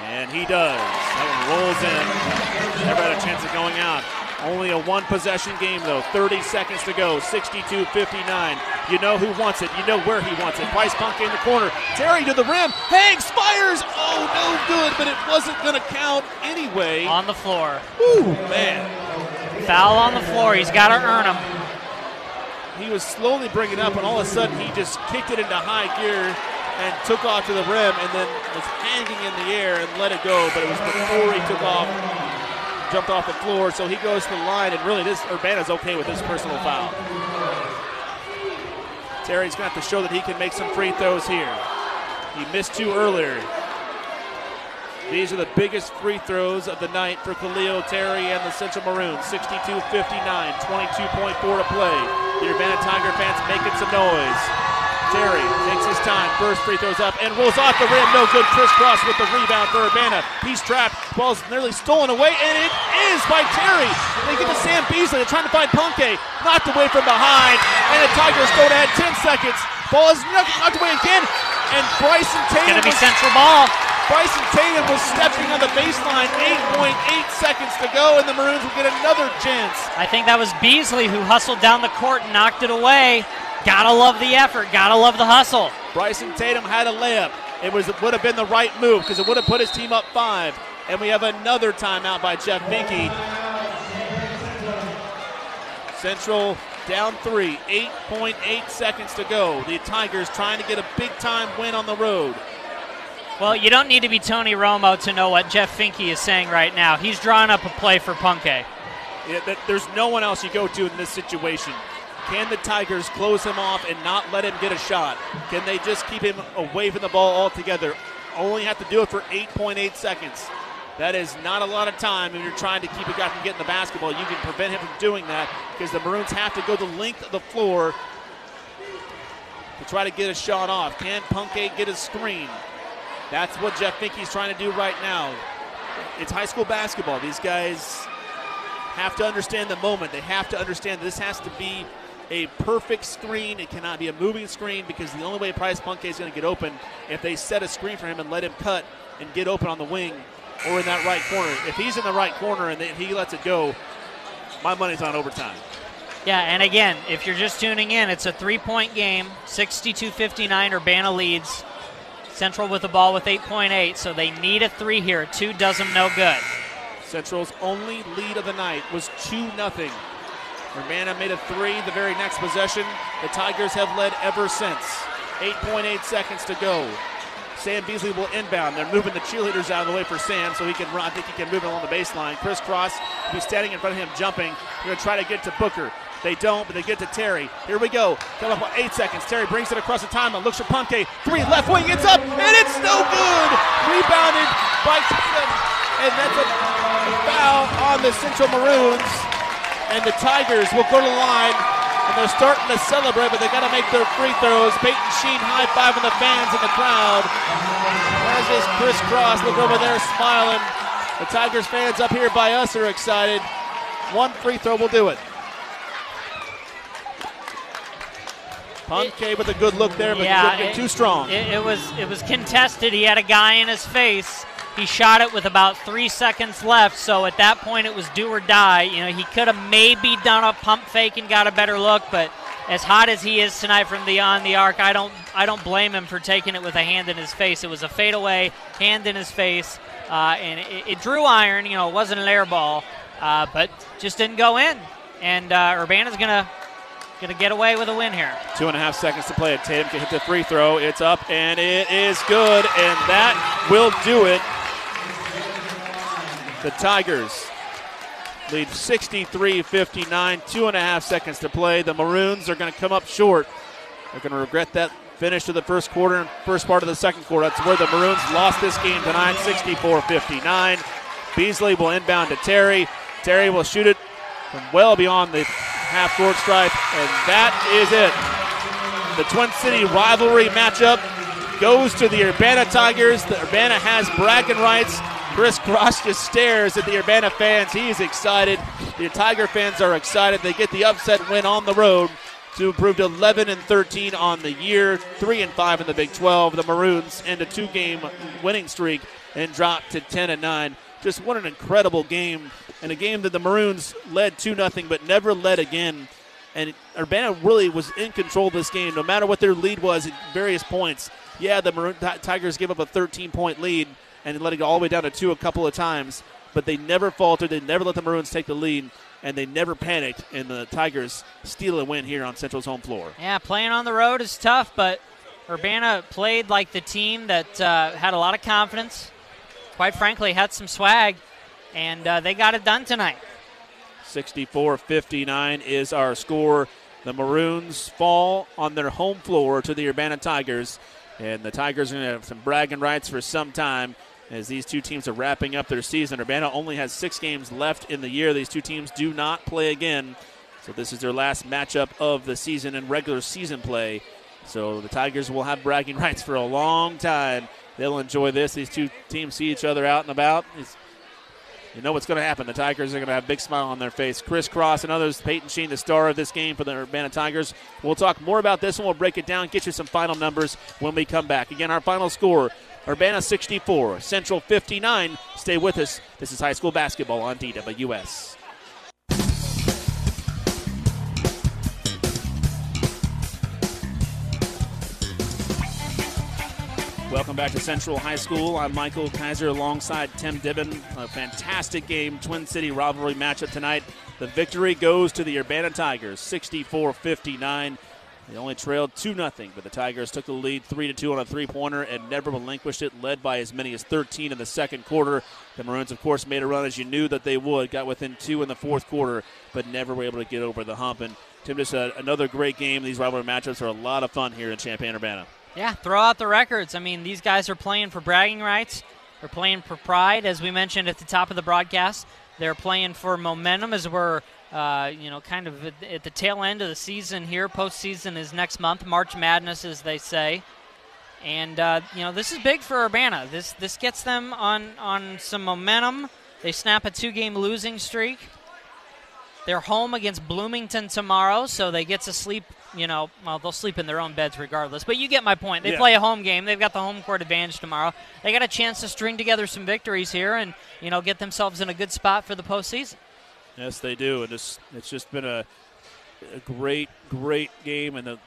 [SPEAKER 4] And he does. That one rolls in. Never had a chance of going out. Only a one possession game, though. 30 seconds to go. 62 59. You know who wants it. You know where he wants it. Bryce Punke in the corner. Terry to the rim. Hanks fires. Oh, no good, but it wasn't going to count anyway.
[SPEAKER 5] On the floor.
[SPEAKER 4] Ooh, man.
[SPEAKER 5] Foul on the floor. He's got to earn them.
[SPEAKER 4] He was slowly bringing it up, and all of a sudden he just kicked it into high gear and took off to the rim and then was hanging in the air and let it go. But it was before he took off, jumped off the floor. So he goes to the line, and really, this Urbana's okay with this personal foul. Terry's have to show that he can make some free throws here. He missed two earlier. These are the biggest free throws of the night for Khalil Terry and the Central Maroons. 62-59, 22.4 to play. The Urbana Tiger fans making some noise. Terry takes his time. First free throws up and rolls off the rim. No good. Chris Cross with the rebound for Urbana. He's trapped. Ball's nearly stolen away, and it is by Terry. They get to Sam Beasley. They're trying to find Punke. Knocked away from behind, and the Tigers go ahead 10 seconds. Ball is knocked away again, and Bryson Tatum.
[SPEAKER 5] Gonna be central ball.
[SPEAKER 4] Bryson Tatum was stepping on the baseline. 8.8 seconds to go, and the Maroons will get another chance.
[SPEAKER 5] I think that was Beasley who hustled down the court and knocked it away. Gotta love the effort. Gotta love the hustle.
[SPEAKER 4] Bryson Tatum had a layup. It was would have been the right move because it would have put his team up five. And we have another timeout by Jeff Finke. Central down three, 8.8 seconds to go. The Tigers trying to get a big time win on the road.
[SPEAKER 5] Well, you don't need to be Tony Romo to know what Jeff Finke is saying right now. He's drawing up a play for Punke.
[SPEAKER 4] Yeah, there's no one else you go to in this situation. Can the Tigers close him off and not let him get a shot? Can they just keep him away from the ball altogether? Only have to do it for 8.8 seconds. That is not a lot of time if you're trying to keep a guy from getting the basketball. You can prevent him from doing that because the Maroons have to go the length of the floor to try to get a shot off. Can Punke get a screen? That's what Jeff Finke's trying to do right now. It's high school basketball. These guys have to understand the moment. They have to understand this has to be a perfect screen. It cannot be a moving screen because the only way Bryce Punke is going to get open if they set a screen for him and let him cut and get open on the wing or in that right corner. If he's in the right corner and he lets it go, my money's on overtime.
[SPEAKER 5] Yeah, and again, if you're just tuning in, it's a three point game, 62 59, Urbana leads. Central with the ball with 8.8, so they need a three here. Two does them no good.
[SPEAKER 4] Central's only lead of the night was 2 0. Urbana made a three the very next possession. The Tigers have led ever since. 8.8 seconds to go. Sam Beasley will inbound. They're moving the cheerleaders out of the way for Sam so he can run. I think he can move along the baseline. Chris Cross will be standing in front of him, jumping. They're going to try to get to Booker. They don't, but they get to Terry. Here we go. Coming up on eight seconds. Terry brings it across the timeline. Looks for Punke. Three left wing. It's up, and it's no good. Rebounded by Tatum. And that's a foul on the Central Maroons. And the Tigers will go to the line. And they're starting to celebrate, but they got to make their free throws. Peyton Sheen high fiving the fans in the crowd. As is Chris Cross. Look over there smiling. The Tigers fans up here by us are excited. One free throw will do it. Punke with a good look there, but
[SPEAKER 5] yeah, it,
[SPEAKER 4] too strong.
[SPEAKER 5] It, it, was it was contested. He had a guy in his face. He shot it with about three seconds left, so at that point it was do or die. You know, he could have maybe done a pump fake and got a better look, but as hot as he is tonight from beyond the arc, I don't I don't blame him for taking it with a hand in his face. It was a fadeaway, hand in his face, uh, and it, it, drew iron. You know, it wasn't an air ball, uh, but just didn't go in. And uh, Urbana's gonna to get away with a win here.
[SPEAKER 4] Two and a half seconds to play. Tatum can hit the free throw. It's up and it is good, and that will do it. The Tigers lead 63 59. Two and a half seconds to play. The Maroons are going to come up short. They're going to regret that finish to the first quarter and first part of the second quarter. That's where the Maroons lost this game tonight 64 59. Beasley will inbound to Terry. Terry will shoot it from well beyond the half court stripe, and that is it. The Twin City rivalry matchup goes to the Urbana Tigers. The Urbana has bragging rights. Chris Cross just stares at the Urbana fans. He's excited. The Tiger fans are excited. They get the upset win on the road to improve to 11 and 13 on the year, 3 and 5 in the Big 12. The Maroons end a two-game winning streak and drop to 10 and 9. Just what an incredible game and a game that the Maroons led 2 0, but never led again. And Urbana really was in control of this game, no matter what their lead was at various points. Yeah, the Maroon Tigers gave up a 13 point lead and let it go all the way down to two a couple of times, but they never faltered. They never let the Maroons take the lead, and they never panicked. And the Tigers steal a win here on Central's home floor.
[SPEAKER 5] Yeah, playing on the road is tough, but Urbana played like the team that uh, had a lot of confidence. Quite frankly, had some swag and uh, they got it done tonight.
[SPEAKER 4] 64 59 is our score. The Maroons fall on their home floor to the Urbana Tigers, and the Tigers are going to have some bragging rights for some time as these two teams are wrapping up their season. Urbana only has six games left in the year. These two teams do not play again, so this is their last matchup of the season in regular season play. So the Tigers will have bragging <laughs> rights for a long time. They'll enjoy this. These two teams see each other out and about. It's, you know what's going to happen. The Tigers are going to have a big smile on their face. Chris Cross and others, Peyton Sheen, the star of this game for the Urbana Tigers. We'll talk more about this and we'll break it down, get you some final numbers when we come back. Again, our final score Urbana 64, Central 59. Stay with us. This is high school basketball on DWS. Welcome back to Central High School. I'm Michael Kiser alongside Tim Ditman. A fantastic game, Twin City rivalry matchup tonight. The victory goes to the Urbana Tigers, 64 59. They only trailed 2 0, but the Tigers took the lead 3 2 on a three pointer and never relinquished it, led by as many as 13 in the second quarter. The Maroons, of course, made a run as you knew that they would, got within two in the fourth quarter, but never were able to get over the hump. And Tim, just uh, another great game. These rivalry matchups are a lot of fun here in Champaign Urbana.
[SPEAKER 5] Yeah, throw out the records. I mean, these guys are playing for bragging rights. They're playing for pride, as we mentioned at the top of the broadcast. They're playing for momentum as we're, uh, you know, kind of at the tail end of the season here. Postseason is next month, March Madness, as they say. And uh, you know, this is big for Urbana. This this gets them on on some momentum. They snap a two-game losing streak. They're home against Bloomington tomorrow, so they get to sleep. You know, well, they'll sleep in their own beds regardless. But you get my point. They
[SPEAKER 4] Yeah.
[SPEAKER 5] play a home game. They've got the home court advantage tomorrow. They got a chance to string together some victories here and you know get themselves in a good spot for the postseason.
[SPEAKER 4] Yes, they do, and it's it's just been a, a great, great game. And the,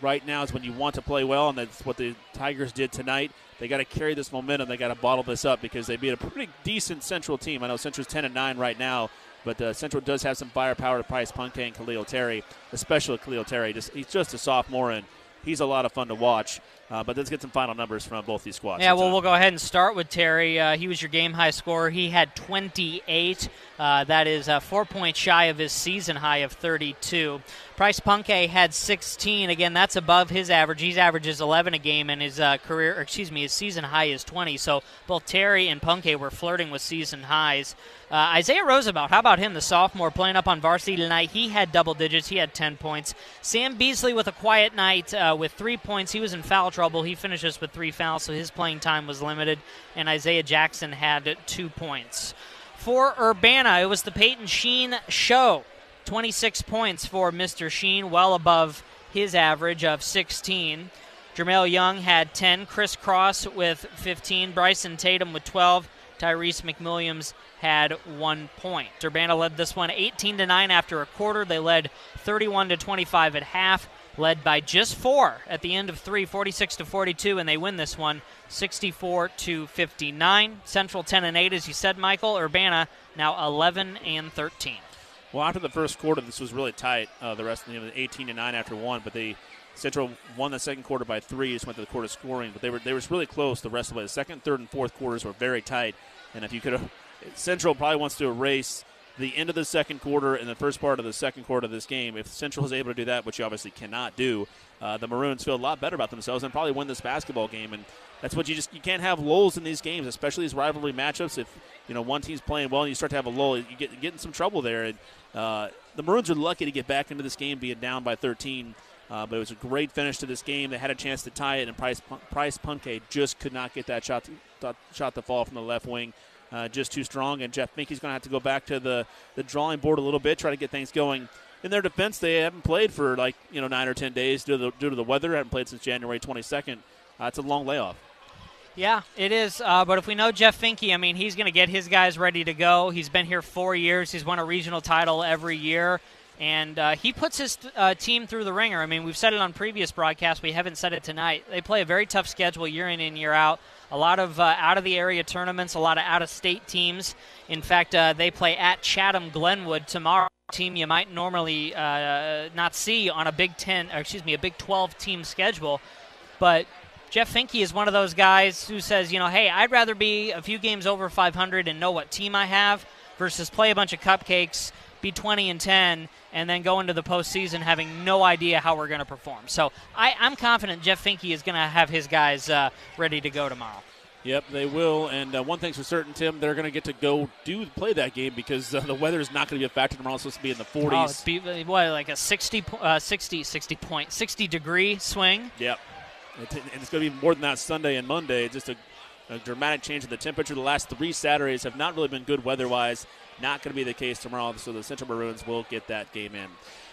[SPEAKER 4] right now is when you want to play well, and that's what the Tigers did tonight. They got to carry this momentum. They got to bottle this up because they beat a pretty decent Central team. I know Central's ten and nine right now, but uh, Central does have some firepower to Bryce Punke and Khalil Terry, especially Khalil Terry. Just he's just a sophomore and he's a lot of fun to watch. Uh, but let's get some final numbers from both these squads.
[SPEAKER 5] Yeah, well, we'll go ahead and start with Terry. Uh, he was your game high scorer. He had 28. Uh, that is uh, four points shy of his season high of 32. Bryce Punke had 16. Again, that's above his average. He averages 11 a game, and his uh, career, or excuse me, his season high is 20. So both Terry and Punke were flirting with season highs. Uh, Isaiah Roosevelt, how about him, the sophomore playing up on varsity tonight? He had double digits. He had 10 points. Sam Beasley with a quiet night uh, with three points. He was in foul trouble. He finishes with three fouls, so his playing time was limited. And Isaiah Jackson had two points. For Urbana, it was the Peyton Sheen show. 26 points for Mr. Sheen, well above his average of 16. Jermel Young had 10. Chris Cross with 15. Bryson Tatum with 12. Tyrese McWilliams had one point. Urbana led this one 18 to 9 after a quarter. They led 31 to 25 at half, led by just four at the end of three, 46 to 42, and they win this one 64 to 59. Central 10 and 8, as you said, Michael. Urbana now 11 and 13.
[SPEAKER 4] Well, after the first quarter, this was really tight. Uh, the rest of the game 18 to nine after one, but the Central won the second quarter by three. Just went to the quarter scoring, but they were they was really close the rest of the way. The second, third, and fourth quarters were very tight, and if you could have, Central probably wants to erase the end of the second quarter and the first part of the second quarter of this game. If Central is able to do that, which you obviously cannot do, uh, the Maroons feel a lot better about themselves and probably win this basketball game. And that's what you just you can't have lulls in these games, especially these rivalry matchups. If you know one team's playing well and you start to have a lull, you get, get in some trouble there. And uh, the Maroons are lucky to get back into this game being down by 13. Uh, but it was a great finish to this game. They had a chance to tie it, and Bryce Bryce Punke just could not get that shot to, shot to fall from the left wing. Uh, just too strong, and Jeff Finke's going to have to go back to the, the drawing board a little bit, try to get things going. In their defense, they haven't played for like you know nine or ten days due to the, due to the weather. Haven't played since January 22nd. Uh, it's a long layoff.
[SPEAKER 5] Yeah, it is. Uh, but if we know Jeff Finke, I mean, he's going to get his guys ready to go. He's been here four years. He's won a regional title every year. And uh, he puts his uh, team through the ringer. I mean, we've said it on previous broadcasts. We haven't said it tonight. They play a very tough schedule year in and year out. A lot of uh, out of the area tournaments, a lot of out of state teams. In fact, uh, they play at Chatham Glenwood tomorrow. Team you might normally uh, not see on a Big Ten, or excuse me, a Big 12 team schedule. But Jeff Finke is one of those guys who says, you know, hey, I'd rather be a few games over 500 and know what team I have versus play a bunch of cupcakes be 20 and 10 and then go into the postseason having no idea how we're going to perform. So I, am confident Jeff Finke is going to have his guys uh, ready to go tomorrow.
[SPEAKER 4] Yep, they will. And uh, one thing's for certain, Tim, they're going to get to go do play that game because uh, the weather is not going to be a factor tomorrow. It's supposed to be in the 40s.
[SPEAKER 5] Oh, it's be, what, like a 60, uh, 60, 60 point, 60 degree swing.
[SPEAKER 4] Yep, and it's going to be more than that Sunday and Monday. It's just a, a dramatic change in the temperature. The last three Saturdays have not really been good weather-wise. Not going to be the case tomorrow. So the Central Maroons will get that game in.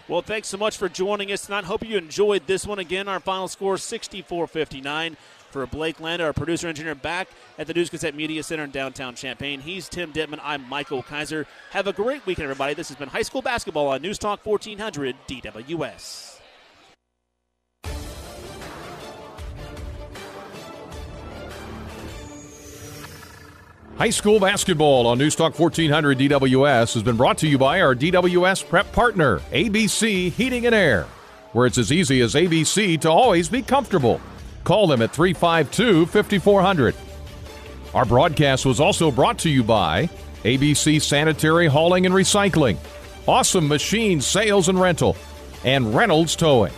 [SPEAKER 4] Well, thanks so much for joining us tonight. Hope you enjoyed this one. Again, our final score 64 59 for Blake Landa, our producer engineer, back at the News Gazette Media Center in downtown Champaign. He's Tim Ditman. I'm Michael Kiser. Have a great weekend, everybody. This has been high school basketball on News Talk 1400 DWS.
[SPEAKER 1] High school basketball on Newstalk 1400 DWS has been brought to you by our DWS prep partner, ABC Heating and Air, where it's as easy as ABC to always be comfortable. Call them at 352 5400. Our broadcast was also brought to you by ABC Sanitary Hauling and Recycling, Awesome Machine Sales and Rental, and Reynolds Towing.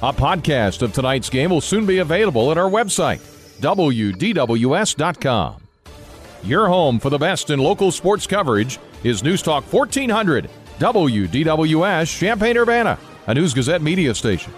[SPEAKER 1] A podcast of tonight's game will soon be available at our website, WDWS.com. Your home for the best in local sports coverage is News Talk 1400, WDWS, Champaign Urbana, a News Gazette media station.